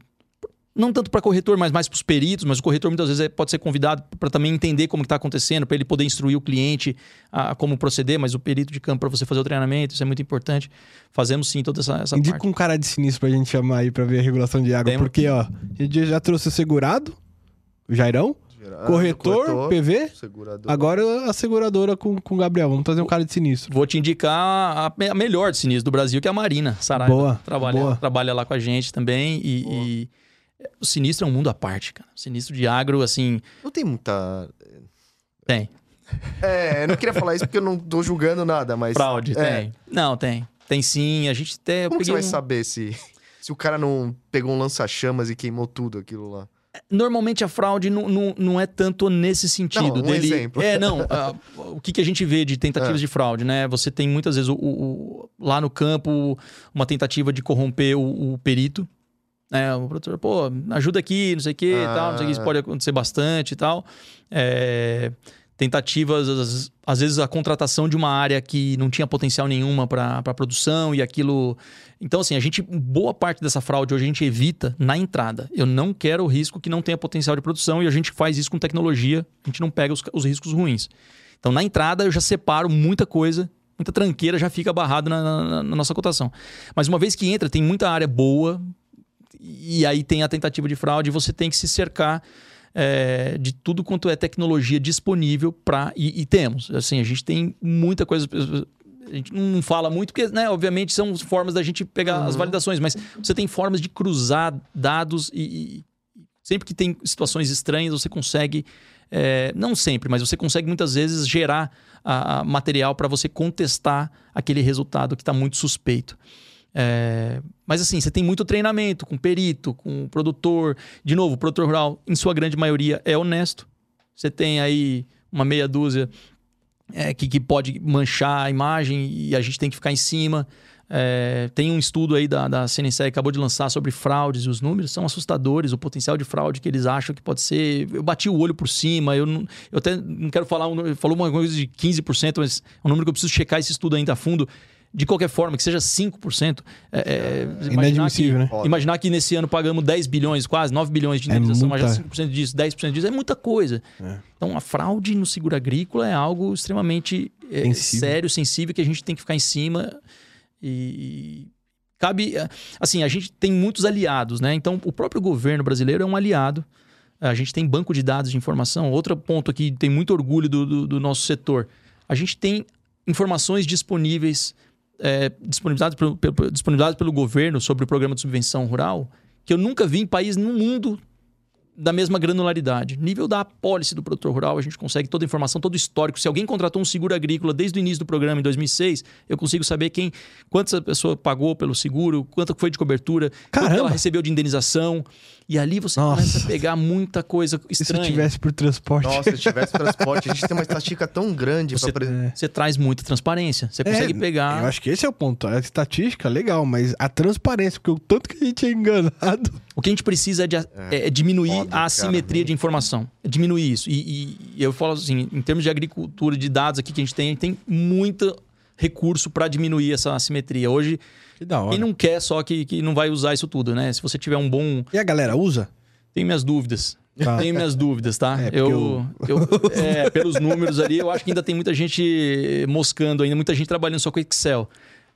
não tanto para corretor, mas mais para os peritos, mas o corretor muitas vezes é, pode ser convidado para também entender como está acontecendo, para ele poder instruir o cliente a, a, como proceder, mas o perito de campo para você fazer o treinamento, isso é muito importante. Fazemos sim toda essa, essa Indica parte. um cara de sinistro para a gente chamar aí para ver a regulação de água, porque ó, a gente já trouxe o segurado, o Jairão, corretor, corretor, PV, segurador. agora a seguradora com o Gabriel. Vamos trazer um cara de sinistro. Vou te indicar a, a melhor de sinistro do Brasil, que é a Marina Saraiva. Boa, trabalha, boa. trabalha lá com a gente também e... e o sinistro é um mundo à parte, cara. O sinistro de agro, assim. Não tem muita. Tem. É, eu não queria falar isso porque eu não tô julgando nada, mas. Fraude, é. tem. Não, tem. Tem sim. A gente até. Como você vai um... saber se, se o cara não pegou um lança-chamas e queimou tudo aquilo lá? Normalmente a fraude não, não, não é tanto nesse sentido. Não, um dele... exemplo. É, não. o que, que a gente vê de tentativas é. de fraude, né? Você tem muitas vezes o, o, lá no campo uma tentativa de corromper o, o perito. Né? O produtor, pô, ajuda aqui, não sei o que ah. tal, não sei o que, isso pode acontecer bastante e tal. É, tentativas, às, às, vezes a contratação de uma área que não tinha potencial nenhuma para produção e aquilo. Então, assim, a gente, boa parte dessa fraude hoje a gente evita na entrada. Eu não quero o risco que não tenha potencial de produção e a gente faz isso com tecnologia, a gente não pega os, os riscos ruins. Então, na entrada, eu já separo muita coisa muita tranqueira já fica barrado na, na, na, nossa cotação. Mas uma vez que entra, tem muita área boa, e aí tem a tentativa de fraude, você tem que se cercar é, de tudo quanto é tecnologia disponível para. E, e, temos. Assim, a gente tem muita coisa. A gente não fala muito, porque, né, obviamente, são formas da gente pegar uhum. as validações, mas você tem formas de cruzar dados e, e sempre que tem situações estranhas, você consegue. É, não sempre, mas você consegue muitas vezes gerar a, a material para você contestar aquele resultado que está muito suspeito. É, mas assim, você tem muito treinamento com perito, com produtor. De novo, o produtor rural, em sua grande maioria, é honesto. Você tem aí uma meia dúzia é, que, que pode manchar a imagem e a gente tem que ficar em cima. É, tem um estudo aí da, da CNC que acabou de lançar sobre fraudes e os números são assustadores, o potencial de fraude que eles acham que pode ser. Eu bati o olho por cima, eu, não, eu até não quero falar, falou uma coisa de 15%, mas é um número que eu preciso checar esse estudo ainda a fundo de qualquer forma, que seja 5%. É, é, imaginar, que, né? imaginar que nesse ano pagamos 10 bilhões, quase 9 bilhões de indenização, é muita... mas 5% disso, 10% disso, é muita coisa. É. Então, a fraude no seguro agrícola é algo extremamente é, sensível. sério, sensível, que a gente tem que ficar em cima. E cabe. É, assim, a gente tem muitos aliados, né? Então, o próprio governo brasileiro é um aliado. A gente tem banco de dados de informação. Outro ponto aqui, tem muito orgulho do, do, do nosso setor. A gente tem informações disponíveis é, disponibilizados, pelo, pelo, disponibilizados pelo governo sobre o programa de subvenção rural que eu nunca vi em país no mundo da mesma granularidade. Nível da apólice do produtor rural, a gente consegue toda a informação, todo o histórico. Se alguém contratou um seguro agrícola desde o início do programa, em 2006, eu consigo saber quem, quanto essa pessoa pagou pelo seguro, quanto foi de cobertura, Caramba. quanto ela recebeu de indenização. E ali você Nossa. começa a pegar muita coisa estranha. E se tivesse por transporte? Nossa, se tivesse transporte, a gente tem uma estatística tão grande. Você, pra... é. você traz muita transparência. Você é, consegue pegar. Eu acho que esse é o ponto. A estatística, legal, mas a transparência, porque o tanto que a gente é enganado. O que a gente precisa é, de, é, é diminuir A assimetria cara. de informação. Diminuir isso. E, e, eu falo assim, em termos de agricultura, de dados aqui que a gente tem, a gente tem muito recurso para diminuir essa assimetria. Hoje que da hora. Quem não quer só que, que não vai usar isso tudo, né? Se você tiver um bom. E a galera usa? Tenho minhas dúvidas. Tá. Tenho minhas dúvidas, tá? É, eu, eu... eu é, pelos números ali, eu acho que ainda tem muita gente moscando ainda, muita gente trabalhando só com Excel.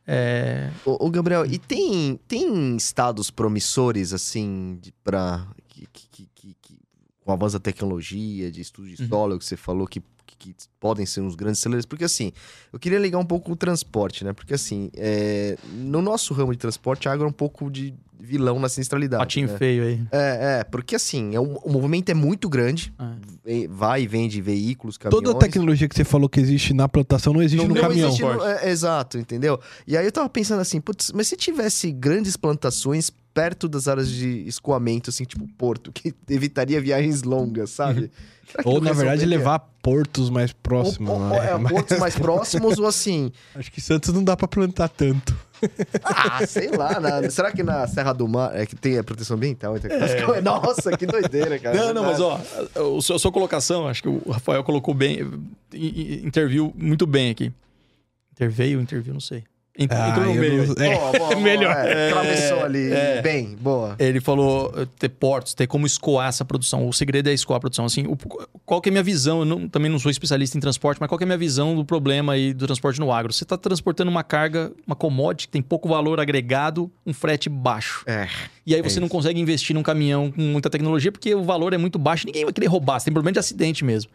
É... Ô, ô, Gabriel, e tem, tem estados promissores, assim, para que, que, com o avanço da tecnologia, de estudo de solo, uhum. que você falou, que que podem ser uns grandes celeres, porque assim, eu queria ligar um pouco o transporte, né? Porque assim, é, no nosso ramo de transporte, a agro é um pouco de vilão na sinistralidade. Patinho né? feio aí. É, é, porque assim, é um, o movimento é muito grande, é. vai e vem de veículos, caminhões. Toda a tecnologia que você falou que existe na plantação não existe não, no não caminhão. Existe no, é, exato, entendeu? E aí eu tava pensando assim, putz, mas se tivesse grandes plantações perto das áreas de escoamento, assim, tipo Porto, que evitaria viagens longas, sabe? Ou, na verdade, levar portos mais próximos. Ou, ou, né? é, portos mais próximos ou assim. Acho que Santos não dá para plantar tanto. Ah, sei lá. Na... Será que na Serra do Mar é que tem a proteção ambiental? É. Nossa, que doideira, cara. Não, não, mas ó, a sua, a sua colocação, acho que o Rafael colocou bem, interviu muito bem aqui. Interveio, interviu, não sei. Ah, entrou no meio. Não... É. Boa, boa, Melhor. É, atravessou ali. É, bem, boa. Ele falou eh, ter portos, ter como escoar essa produção. O segredo é escoar a produção. Assim, o, qual que é a minha visão? Eu não, também não sou especialista em transporte, mas qual que é a minha visão do problema aí do transporte no agro? Você está transportando uma carga, uma commodity que tem pouco valor agregado, um frete baixo. É. E aí você é não consegue investir num caminhão com muita tecnologia porque o valor é muito baixo. Ninguém vai querer roubar. Você tem problema de acidente mesmo.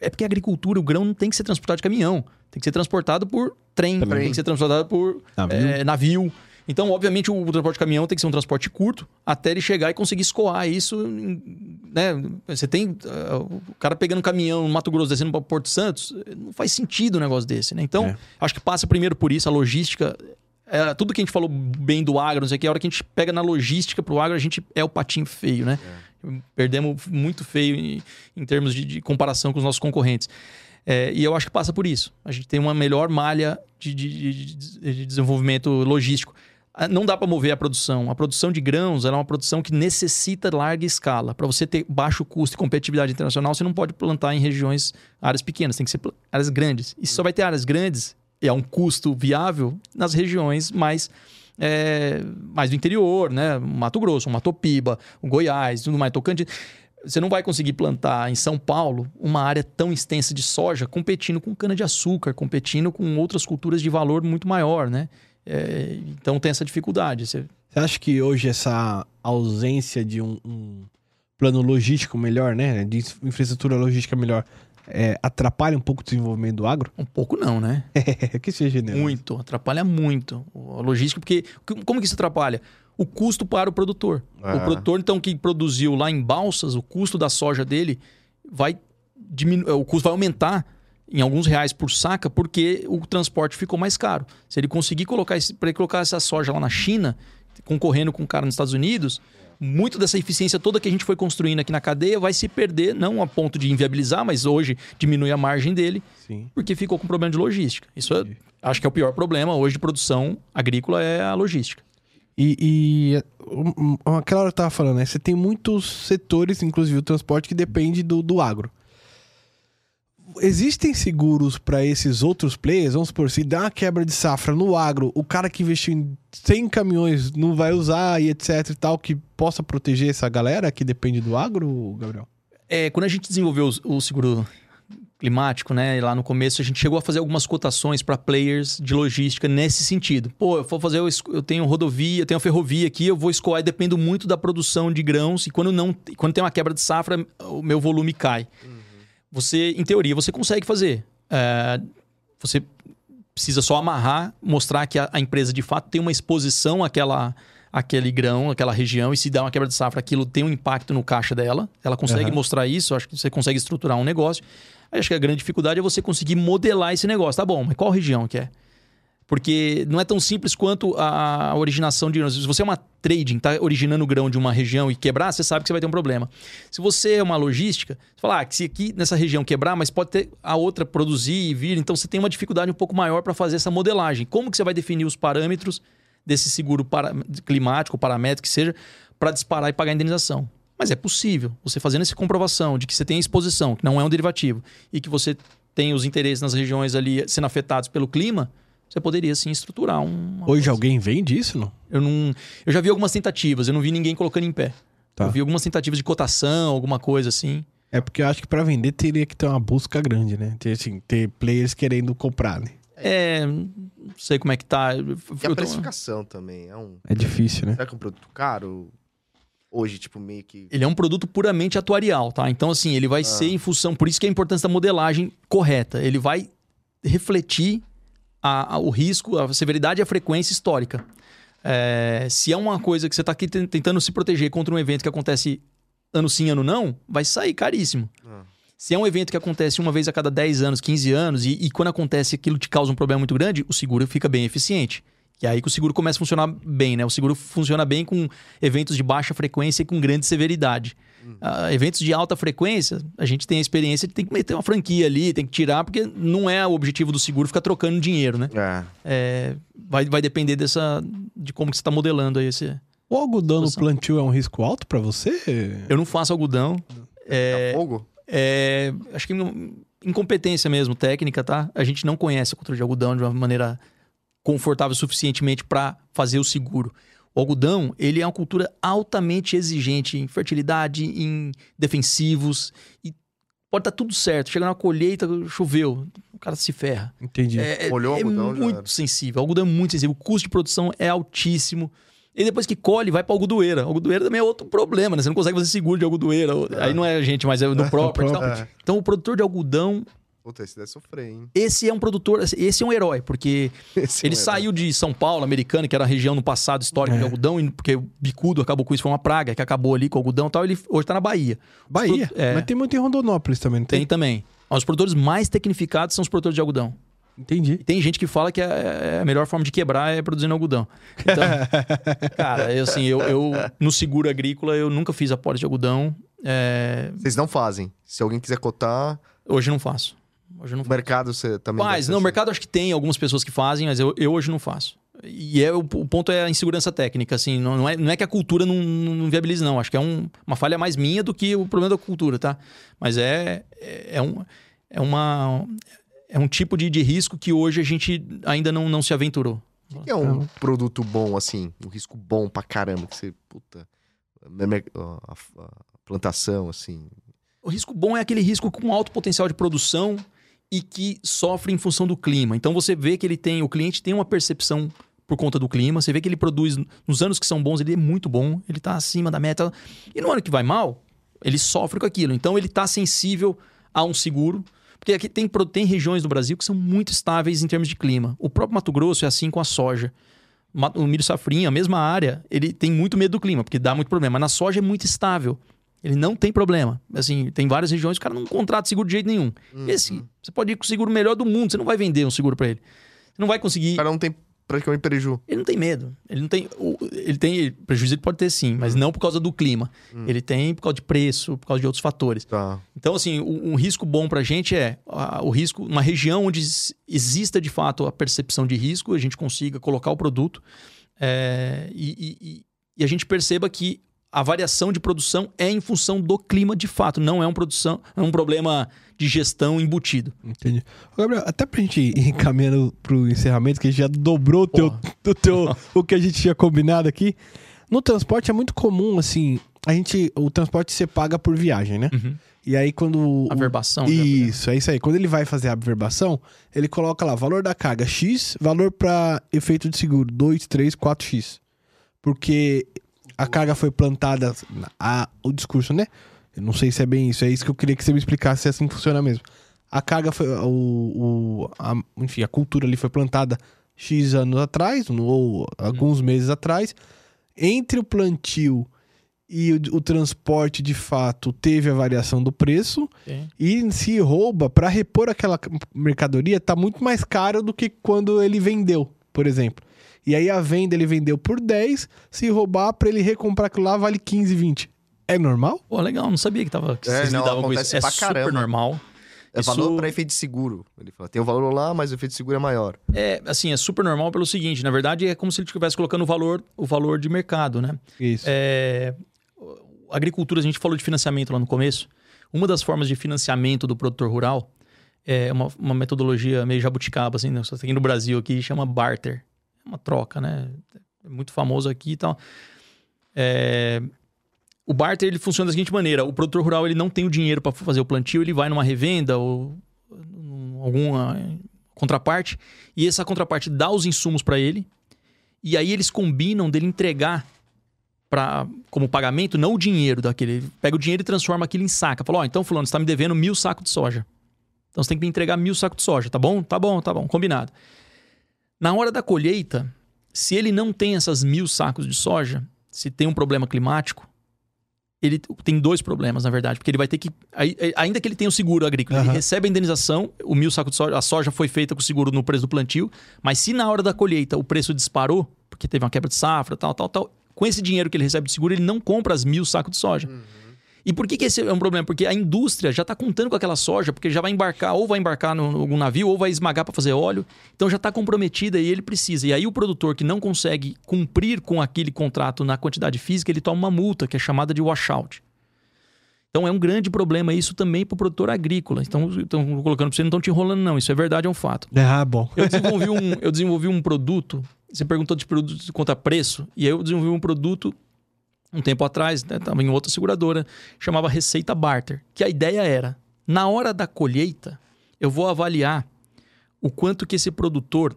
É porque a agricultura, o grão não tem que ser transportado de caminhão. Tem que ser transportado por trem, Também. tem que ser transportado por navio. É, navio. Então, obviamente, o, transporte de caminhão tem que ser um transporte curto até ele chegar e conseguir escoar isso. Né? Você tem uh, o cara pegando caminhão no Mato Grosso descendo para Porto Santos, não faz sentido um negócio desse. Né? Então, é. acho que passa primeiro por isso, a logística. É, tudo que a gente falou bem do agro, não sei o que, a hora que a gente pega na logística para o agro, a gente é o patinho feio, né? É. Perdemos muito feio em, em termos de, de comparação com os nossos concorrentes. É, e eu acho que passa por isso. A gente tem uma melhor malha de, de, de desenvolvimento logístico. Ah, não dá para mover a produção. A produção de grãos é uma produção que necessita larga escala. Para você ter baixo custo e competitividade internacional, você não pode plantar em regiões, áreas pequenas, tem que ser áreas grandes. E só vai ter áreas grandes, e é um custo viável, nas regiões mais, é, mais do interior, né? Mato Grosso, Mato Piba, Goiás, tudo mais, Tocantins. Você não vai conseguir plantar em São Paulo uma área tão extensa de soja competindo com cana-de-açúcar, competindo com outras culturas de valor muito maior, né? É, então tem essa dificuldade. Você... Você acha que hoje essa ausência de um, um plano logístico melhor, né? De infraestrutura logística melhor, é, atrapalha um pouco o desenvolvimento do agro? Um pouco não, né? É, que seja generoso. Muito, atrapalha muito a logística, porque como que isso atrapalha? o custo para o produtor. O é. produtor, então, que produziu lá em Balsas, o custo da soja dele vai diminuir, o custo vai aumentar em alguns reais por saca, porque o transporte ficou mais caro. Se ele conseguir colocar para colocar essa soja lá na China, concorrendo com o cara nos Estados Unidos, muito dessa eficiência toda que a gente foi construindo aqui na cadeia vai se perder, não a ponto de inviabilizar, mas hoje diminui a margem dele, Sim. porque ficou com problema de logística. Isso é, acho que é o pior problema hoje de produção agrícola é a logística. E, e um, um, aquela hora eu tava falando, né? Você tem muitos setores, inclusive o transporte, que depende do, do agro. Existem seguros para esses outros players? Vamos supor, se dá uma quebra de safra no agro, o cara que investiu em 100 caminhões não vai usar e etc e tal, que possa proteger essa galera que depende do agro, Gabriel? É, quando a gente desenvolveu o, o seguro climático, né? Lá no começo a gente chegou a fazer algumas cotações para players de logística nesse sentido. Pô, eu vou fazer, eu tenho rodovia, eu tenho ferrovia aqui, eu vou escoar e dependo muito da produção de grãos e quando não, quando tem uma quebra de safra, o meu volume cai. Uhum. Você, em teoria, você consegue fazer. É, você precisa só amarrar, mostrar que a, a, empresa de fato tem uma exposição àquela, àquele grão, àquela região, e se dá uma quebra de safra, aquilo tem um impacto no caixa dela. Ela consegue uhum. mostrar isso, acho que você consegue estruturar um negócio. Acho que a grande dificuldade é você conseguir modelar esse negócio. Tá bom, mas qual região que é? Porque não é tão simples quanto a originação de grãos. Se você é uma trading, está originando grão de uma região e quebrar, você sabe que você vai ter um problema. Se você é uma logística, você fala, ah, se aqui nessa região quebrar, mas pode ter a outra produzir e vir, então você tem uma dificuldade um pouco maior para fazer essa modelagem. Como que você vai definir os parâmetros desse seguro para, climático, paramétrico que seja, para disparar e pagar a indenização? Mas é possível. Você fazendo essa comprovação de que você tem exposição, que não é um derivativo, e que você tem os interesses nas regiões ali sendo afetados pelo clima, você poderia sim estruturar um. Hoje coisa. alguém vende isso, não? Eu não. Eu já vi algumas tentativas, eu não vi ninguém colocando em pé. Tá. Eu vi algumas tentativas de cotação, alguma coisa assim. É porque eu acho que para vender teria que ter uma busca grande, né? Ter, assim, ter players querendo comprar, né? É, não sei como é que tá. E a precificação também é um. É difícil, né? Será que é um produto caro? hoje, tipo, meio que. Ele é um produto puramente atuarial, tá? Então, assim, ele vai ah. ser em função. Por isso que é a importância da modelagem correta. Ele vai refletir a, a, o risco, a severidade e a frequência histórica. É, se é uma coisa que você está aqui tentando se proteger contra um evento que acontece ano sim, ano não, vai sair caríssimo. Ah. Se é um evento que acontece uma vez a cada 10 anos, 15 anos, e, e quando acontece aquilo te causa um problema muito grande, o seguro fica bem eficiente. Que é aí que o seguro começa a funcionar bem, né? O seguro funciona bem com eventos de baixa frequência e com grande severidade. Uh, eventos de alta frequência, a gente tem a experiência de ter que meter uma franquia ali, tem que tirar, porque não é o objetivo do seguro ficar trocando dinheiro, né? É. É, vai, vai depender dessa, de como que você está modelando aí esse. O algodão no plantio é um risco alto para você? Eu não faço algodão. É, fogo? É, acho que incompetência mesmo, técnica, tá? A gente não conhece a cultura de algodão de uma maneira confortável suficientemente para fazer o seguro. O algodão, ele é uma cultura altamente exigente em fertilidade, em defensivos e pode estar tá tudo certo. Chega na colheita, choveu, o cara se ferra. Entendi. É, é Olhou é, algodão, muito sensível. O algodão é muito sensível. O custo de produção é altíssimo. E depois que colhe, vai pra algodoeira. Algodoeira também é outro problema, né? Você não consegue fazer seguro de algodoeira. É. Aí não é a gente, mas é do próprio. É. Então, o produtor de algodão Puta, esse deve sofrer, hein? Esse é um produtor, esse é um herói, porque esse ele é um saiu de São Paulo, americano, que era a região no passado histórico é. de algodão, porque o bicudo acabou com isso, foi uma praga que acabou ali com o algodão e tal. Ele hoje tá na Bahia. Bahia? É, Mas tem muito em Rondonópolis também, não tem? Tem também. Mas os produtores mais tecnificados são os produtores de algodão. Entendi. E tem gente que fala que a, a melhor forma de quebrar é produzindo algodão. Então, cara, eu, assim, eu, eu, no seguro agrícola eu nunca fiz aporte de algodão. É... Vocês não fazem. Se alguém quiser cotar. Hoje não faço. Hoje não faço. mercado você também faz. Não, o assim. mercado acho que tem algumas pessoas que fazem, mas eu, eu hoje não faço. E é, o, o ponto é a insegurança técnica, assim. Não, não, é, não é que a cultura não, não viabilize, não. Acho que é um, uma falha mais minha do que o problema da cultura, tá? Mas é, é, é um, é, uma, é um tipo de, de risco que hoje a gente ainda não, não se aventurou. O que é um produto bom, assim? Um risco bom pra caramba, que você... Puta... A, a, a plantação, assim... O risco bom é aquele risco com alto potencial de produção e que sofre em função do clima. Então você vê que ele tem, o cliente tem uma percepção por conta do clima, você vê que ele produz nos anos que são bons, ele é muito bom, ele está acima da meta. E no ano que vai mal, ele sofre com aquilo. Então ele está sensível a um seguro, porque aqui tem, tem regiões do Brasil que são muito estáveis em termos de clima. O próprio Mato Grosso é assim com a soja. O milho safrinha, a mesma área, ele tem muito medo do clima, porque dá muito problema. Mas na soja é muito estável. Ele não tem problema. Assim, tem várias regiões que o cara não contrata seguro de jeito nenhum. Uhum. Esse, você pode ir com o seguro melhor do mundo, você não vai vender um seguro para ele. Você não vai conseguir. O cara não tem praticamente preju. Ele não tem medo. Ele não tem. Ele tem. Prejuízo ele pode ter sim, mas não por causa do clima. Ele tem por causa de preço, por causa de outros fatores. Tá. Então, assim, um, risco bom pra gente é o risco, uma região onde exista de fato a percepção de risco, a gente consiga colocar o produto é, e- e- e a gente perceba que a variação de produção é em função do clima de fato, não é um produção, é um problema de gestão embutido. Entendi. Gabriel, até pra gente ir encaminhando pro encerramento, que a gente já dobrou o teu, o teu o que a gente tinha combinado aqui. No transporte é muito comum, assim, a gente. O transporte você paga por viagem, né? E aí quando. A o- né? Isso, é isso aí. Quando ele vai fazer a averbação, ele coloca lá valor da carga X, valor para efeito de seguro 2, 3, 4X. Porque a carga foi plantada. A, o discurso, né? Eu não sei se é bem isso. É isso que eu queria que você me explicasse se assim funciona mesmo. A carga foi. O, o, a- enfim, a cultura ali foi plantada X anos atrás, ou alguns meses atrás. Entre o plantio e o, o transporte, de fato, teve a variação do preço. Ok. E se rouba, para repor aquela mercadoria, tá muito mais caro do que quando ele vendeu, por exemplo. E aí a venda ele vendeu por 10, se roubar para ele recomprar aquilo lá vale 15, 20. É normal? Pô, legal, não sabia que, tava, que É, vocês não, lidavam com isso. acontece É pra super caramba. normal. É Isso- valor para efeito de seguro. Ele fala, tem o valor lá, mas o efeito de seguro é maior. É, assim, é super normal pelo seguinte, na verdade é como se ele estivesse colocando o valor, o valor de mercado, né? Isso. É, a agricultura, a gente falou de financiamento lá no começo. Uma das formas de financiamento do produtor rural é uma, uma metodologia meio jabuticaba, assim, né? só tem no Brasil aqui, chama barter. Uma troca, né? É muito famoso aqui e tal. É, o barter ele funciona da seguinte maneira: o produtor rural ele não tem o dinheiro para fazer o plantio, ele vai numa revenda ou alguma contraparte e essa contraparte dá os insumos para ele e aí eles combinam dele entregar para como pagamento não o dinheiro daquele, ele pega o dinheiro e transforma aquilo em saca. Fala, ó, então fulano, você tá me devendo mil sacos de soja. Então você tem que me entregar mil sacos de soja, tá bom? Tá bom, tá bom, combinado. Na hora da colheita, se ele não tem essas mil sacos de soja, se tem um problema climático, ele tem dois problemas, na verdade, porque ele vai ter que. Ainda que ele tenha o seguro agrícola, ele Aham. recebe a indenização, o mil sacos de soja, a soja foi feita com o seguro no preço do plantio, mas se na hora da colheita o preço disparou, porque teve uma quebra de safra, tal, tal, tal, com esse dinheiro que ele recebe de seguro, ele não compra as mil sacos de soja. E por que, que esse é um problema? Porque a indústria já está contando com aquela soja, porque já vai embarcar, ou vai embarcar no algum navio, ou vai esmagar para fazer óleo. Então já está comprometida e ele precisa. E aí o produtor que não consegue cumprir com aquele contrato na quantidade física, ele toma uma multa, que é chamada de washout. Então é um grande problema isso também para o produtor agrícola. Então, estão colocando para você, não estão te enrolando, não. Isso é verdade, é um fato. Ah, bom. Eu desenvolvi um, eu desenvolvi um produto. Você perguntou de produto contra preço. E aí eu desenvolvi um produto um tempo atrás, estava em outra seguradora, chamava Receita Barter. Que a ideia era, na hora da colheita, eu vou avaliar o quanto que esse produtor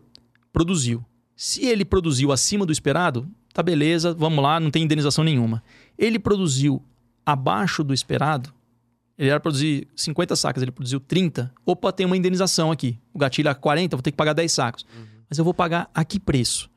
produziu. Se ele produziu acima do esperado, tá beleza, vamos lá, não tem indenização nenhuma. Ele produziu abaixo do esperado, ele era produzir 50 sacas, ele produziu 30. Opa, tem uma indenização aqui. O gatilho é 40, vou ter que pagar 10 sacos. Mas eu vou pagar a que preço?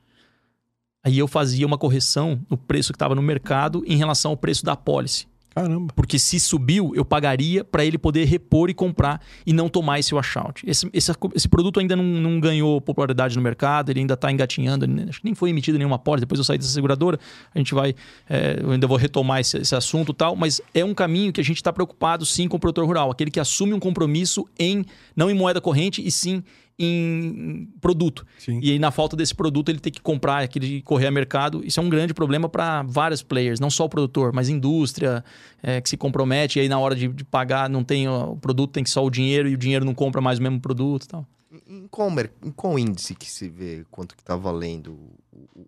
Aí eu fazia uma correção no preço que estava no mercado em relação ao preço da apólice. Caramba. Porque se subiu, eu pagaria para ele poder repor e comprar e não tomar esse washout. Esse, esse, esse produto ainda não, não ganhou popularidade no mercado, ele ainda está engatinhando, acho que nem foi emitida nenhuma apólice. Depois eu saí dessa seguradora, a gente vai. é, eu ainda vou retomar esse, esse assunto e tal, mas é um caminho que a gente está preocupado sim com o produtor rural, aquele que assume um compromisso em, não em moeda corrente, e sim em produto. Sim. E aí, na falta desse produto, ele tem que comprar, aquele correr a mercado. Isso é um grande problema para vários players, não só o produtor, mas indústria é, que se compromete. E aí, na hora de, de pagar, não tem ó, o produto, tem que só o dinheiro e o dinheiro não compra mais o mesmo produto e tal. Em qual, em qual índice que se vê quanto que tá valendo? o-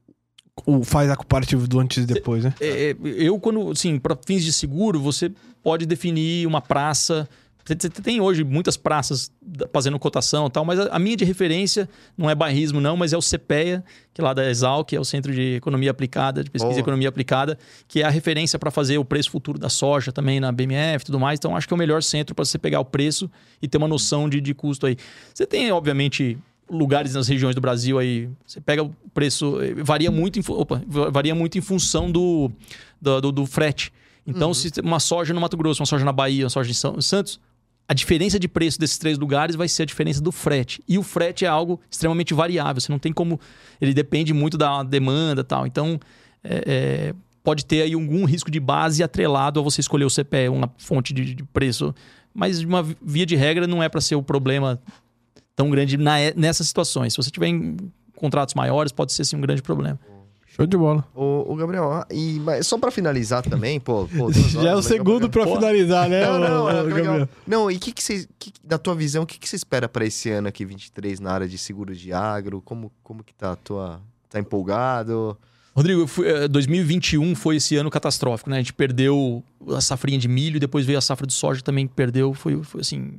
o- faz a comparativo do antes e depois, né? É, é, eu, quando, assim, para fins de seguro, você pode definir uma praça. Você tem hoje muitas praças fazendo cotação e tal, mas a, minha de referência não é bairrismo, não, mas é o CPEA, que é lá da Exal, que é o Centro de Economia Aplicada, de Pesquisa Boa. e Economia Aplicada, que é a referência para fazer o preço futuro da soja também na BMF e tudo mais. Então, acho que é o melhor centro para você pegar o preço e ter uma noção de, de custo aí. Você tem, obviamente, lugares nas regiões do Brasil aí, você pega o preço, eh, varia muito em, opa, va- varia muito em função do, do, do- do frete. Então, se tem uma soja no Mato Grosso, uma soja na Bahia, uma soja em São- Santos, a diferença de preço desses três lugares vai ser a diferença do frete. E o frete é algo extremamente variável. Você não tem como. Ele depende muito da demanda tal. Então, é, é, pode ter aí algum risco de base atrelado a você escolher o CPE, uma fonte de, de preço. Mas, de uma via de regra, não é para ser o problema tão grande na, nessas situações. Se você tiver em contratos maiores, pode ser sim um grande problema. Show de bola. Ô, ô Gabriel, e, mas só pra finalizar também, pô. pô Já é o segundo pra finalizar, né? Não, não, ô, é legal. Gabriel? Não, e o que, que você. que- na tua visão, o que, que você espera pra esse ano aqui, 23, na área de seguro de agro? Como, como que tá a tua. Tá empolgado? Rodrigo, fui- eh, 2021 foi esse ano catastrófico, né? A gente perdeu a safrinha de milho, depois veio a safra de soja também que perdeu. Foi, foi assim.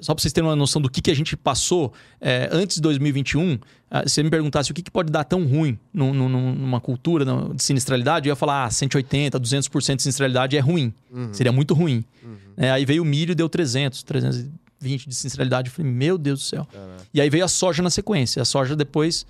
Só para vocês terem uma noção do que, que a gente passou eh, antes de 2021, ah, se você me perguntasse o que, que pode dar tão ruim num- num- numa cultura de sinistralidade, eu ia falar ah, 180, 200% de sinistralidade é ruim. Seria muito ruim. Eh, aí veio o milho e deu 300, 320 de sinistralidade. Eu falei, meu Deus do céu. E aí veio a soja na sequência. A soja depois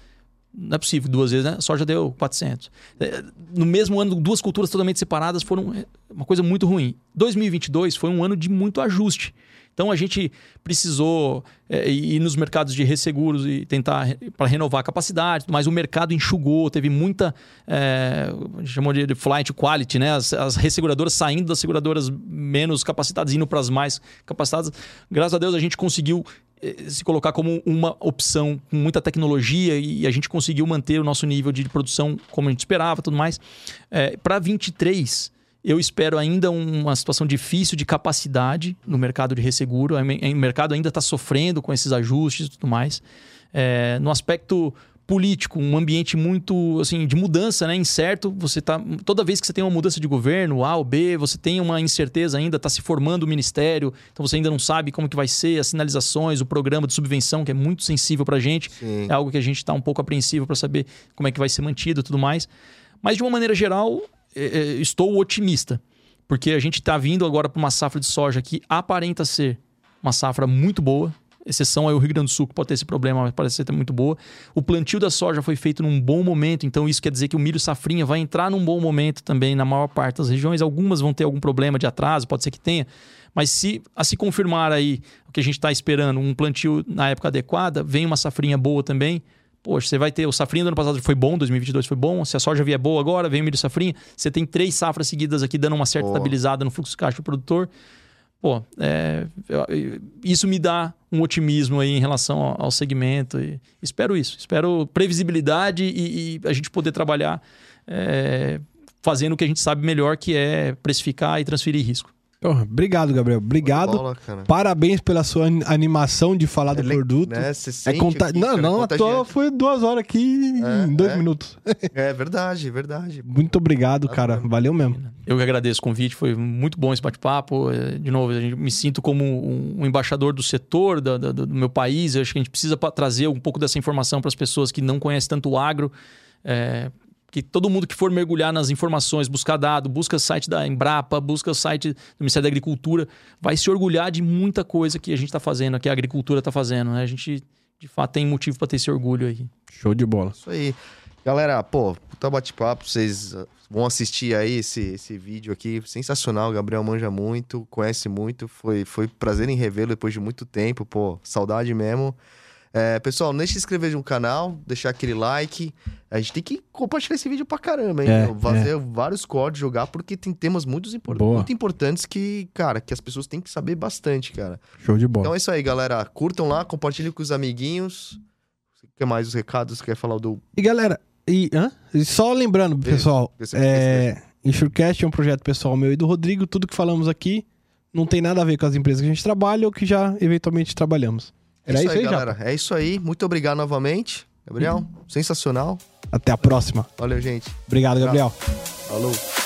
não é possível, duas vezes, né? A soja deu 400. É, No mesmo ano, duas culturas totalmente separadas foram é, uma coisa muito ruim. 2022 foi um ano de muito ajuste. Então a gente precisou é, ir nos mercados de resseguros e tentar para renovar a capacidade, mas o mercado enxugou, teve muita, é, chamou de flight quality, né? As, as resseguradoras saindo das seguradoras menos capacitadas, indo para as mais capacitadas. Graças a Deus a gente conseguiu eh, se colocar como uma opção com muita tecnologia e a gente conseguiu manter o nosso nível de produção como a gente esperava tudo mais. Para 23, eu espero ainda uma situação difícil de capacidade no mercado de resseguro. O mercado ainda está sofrendo com esses ajustes e tudo mais. Eh, no aspecto político, um ambiente muito assim de mudança, né, incerto. Você tá toda vez que você tem uma mudança de governo, A ou B, você tem uma incerteza ainda, está se formando o ministério, então você ainda não sabe como que vai ser as sinalizações, o programa de subvenção que é muito sensível para a gente, Sim. é algo que a gente está um pouco apreensivo para saber como é que vai ser mantido, e tudo mais. Mas de uma maneira geral, estou otimista, porque a gente está vindo agora para uma safra de soja que aparenta ser uma safra muito boa. Exceção aí o Rio Grande do Sul, que pode ter esse problema, mas parece ser muito boa. O plantio da soja foi feito num bom momento, então isso quer dizer que o milho safrinha vai entrar num bom momento também na maior parte das regiões. Algumas vão ter algum problema de atraso, pode ser que tenha. Mas se a se confirmar aí o que a gente está esperando, um plantio na época adequada, vem uma safrinha boa também. Poxa, você vai ter o safrinha do ano passado foi bom, 2022 foi bom. Se a soja vier boa agora, vem o milho safrinha. Você tem três safras seguidas aqui dando uma certa Boa. estabilizada no fluxo de caixa do produtor. Pô, é, isso me dá um otimismo aí em relação ao, ao segmento. E espero isso. Espero previsibilidade e, e a gente poder trabalhar é, fazendo o que a gente sabe melhor, que é precificar e transferir risco. Porra, obrigado, Gabriel. Obrigado. Bola. Parabéns pela sua an- animação de falar do É le- produto. né, você É conta... aqui, Não, cara, não, à toa contagiante. foi duas horas aqui É, em dois é. minutos. É verdade, verdade. Muito obrigado, Tá cara. Valeu mesmo. Eu que agradeço o convite, foi muito bom esse bate-papo. É, De novo, a gente me sinto como um embaixador do setor, da- da- do, meu país. Eu acho que a gente precisa trazer um pouco dessa informação para as pessoas que não conhecem tanto o agro. É, que todo mundo que for mergulhar nas informações, buscar dado, busca o site da Embrapa, busca o site do Ministério da Agricultura, vai se orgulhar de muita coisa que a gente está fazendo, que a agricultura está fazendo. Né? A gente, de fato, tem motivo para ter esse orgulho aí. Show de bola. Isso aí. Galera, pô, puta bate-papo, vocês vão assistir aí esse, esse vídeo aqui, sensacional, o Gabriel manja muito, conhece muito, foi, foi prazer em revê-lo depois de muito tempo, pô, saudade mesmo. É, pessoal, não deixe de se inscrever no canal, deixar aquele like, a gente tem que compartilhar esse vídeo pra caramba, hein, É, fazer vários códigos, jogar, porque tem temas muito, impor- Boa. muito importantes que, cara, que as pessoas têm que saber bastante, cara. Show de bola. Então é isso aí, galera, curtam lá, compartilhem com os amiguinhos, o que mais os recados, quer falar do... E galera, e, hã? E só lembrando, pessoal, esse é, Insurecast é um projeto pessoal meu e do Rodrigo. Tudo que falamos aqui não tem nada a ver com as empresas que a gente trabalha ou que já eventualmente trabalhamos. Era isso, aí, já. galera. É isso aí. Muito obrigado novamente. Gabriel, sensacional. Até a próxima. Valeu, gente. Obrigado, Gabriel. Falou.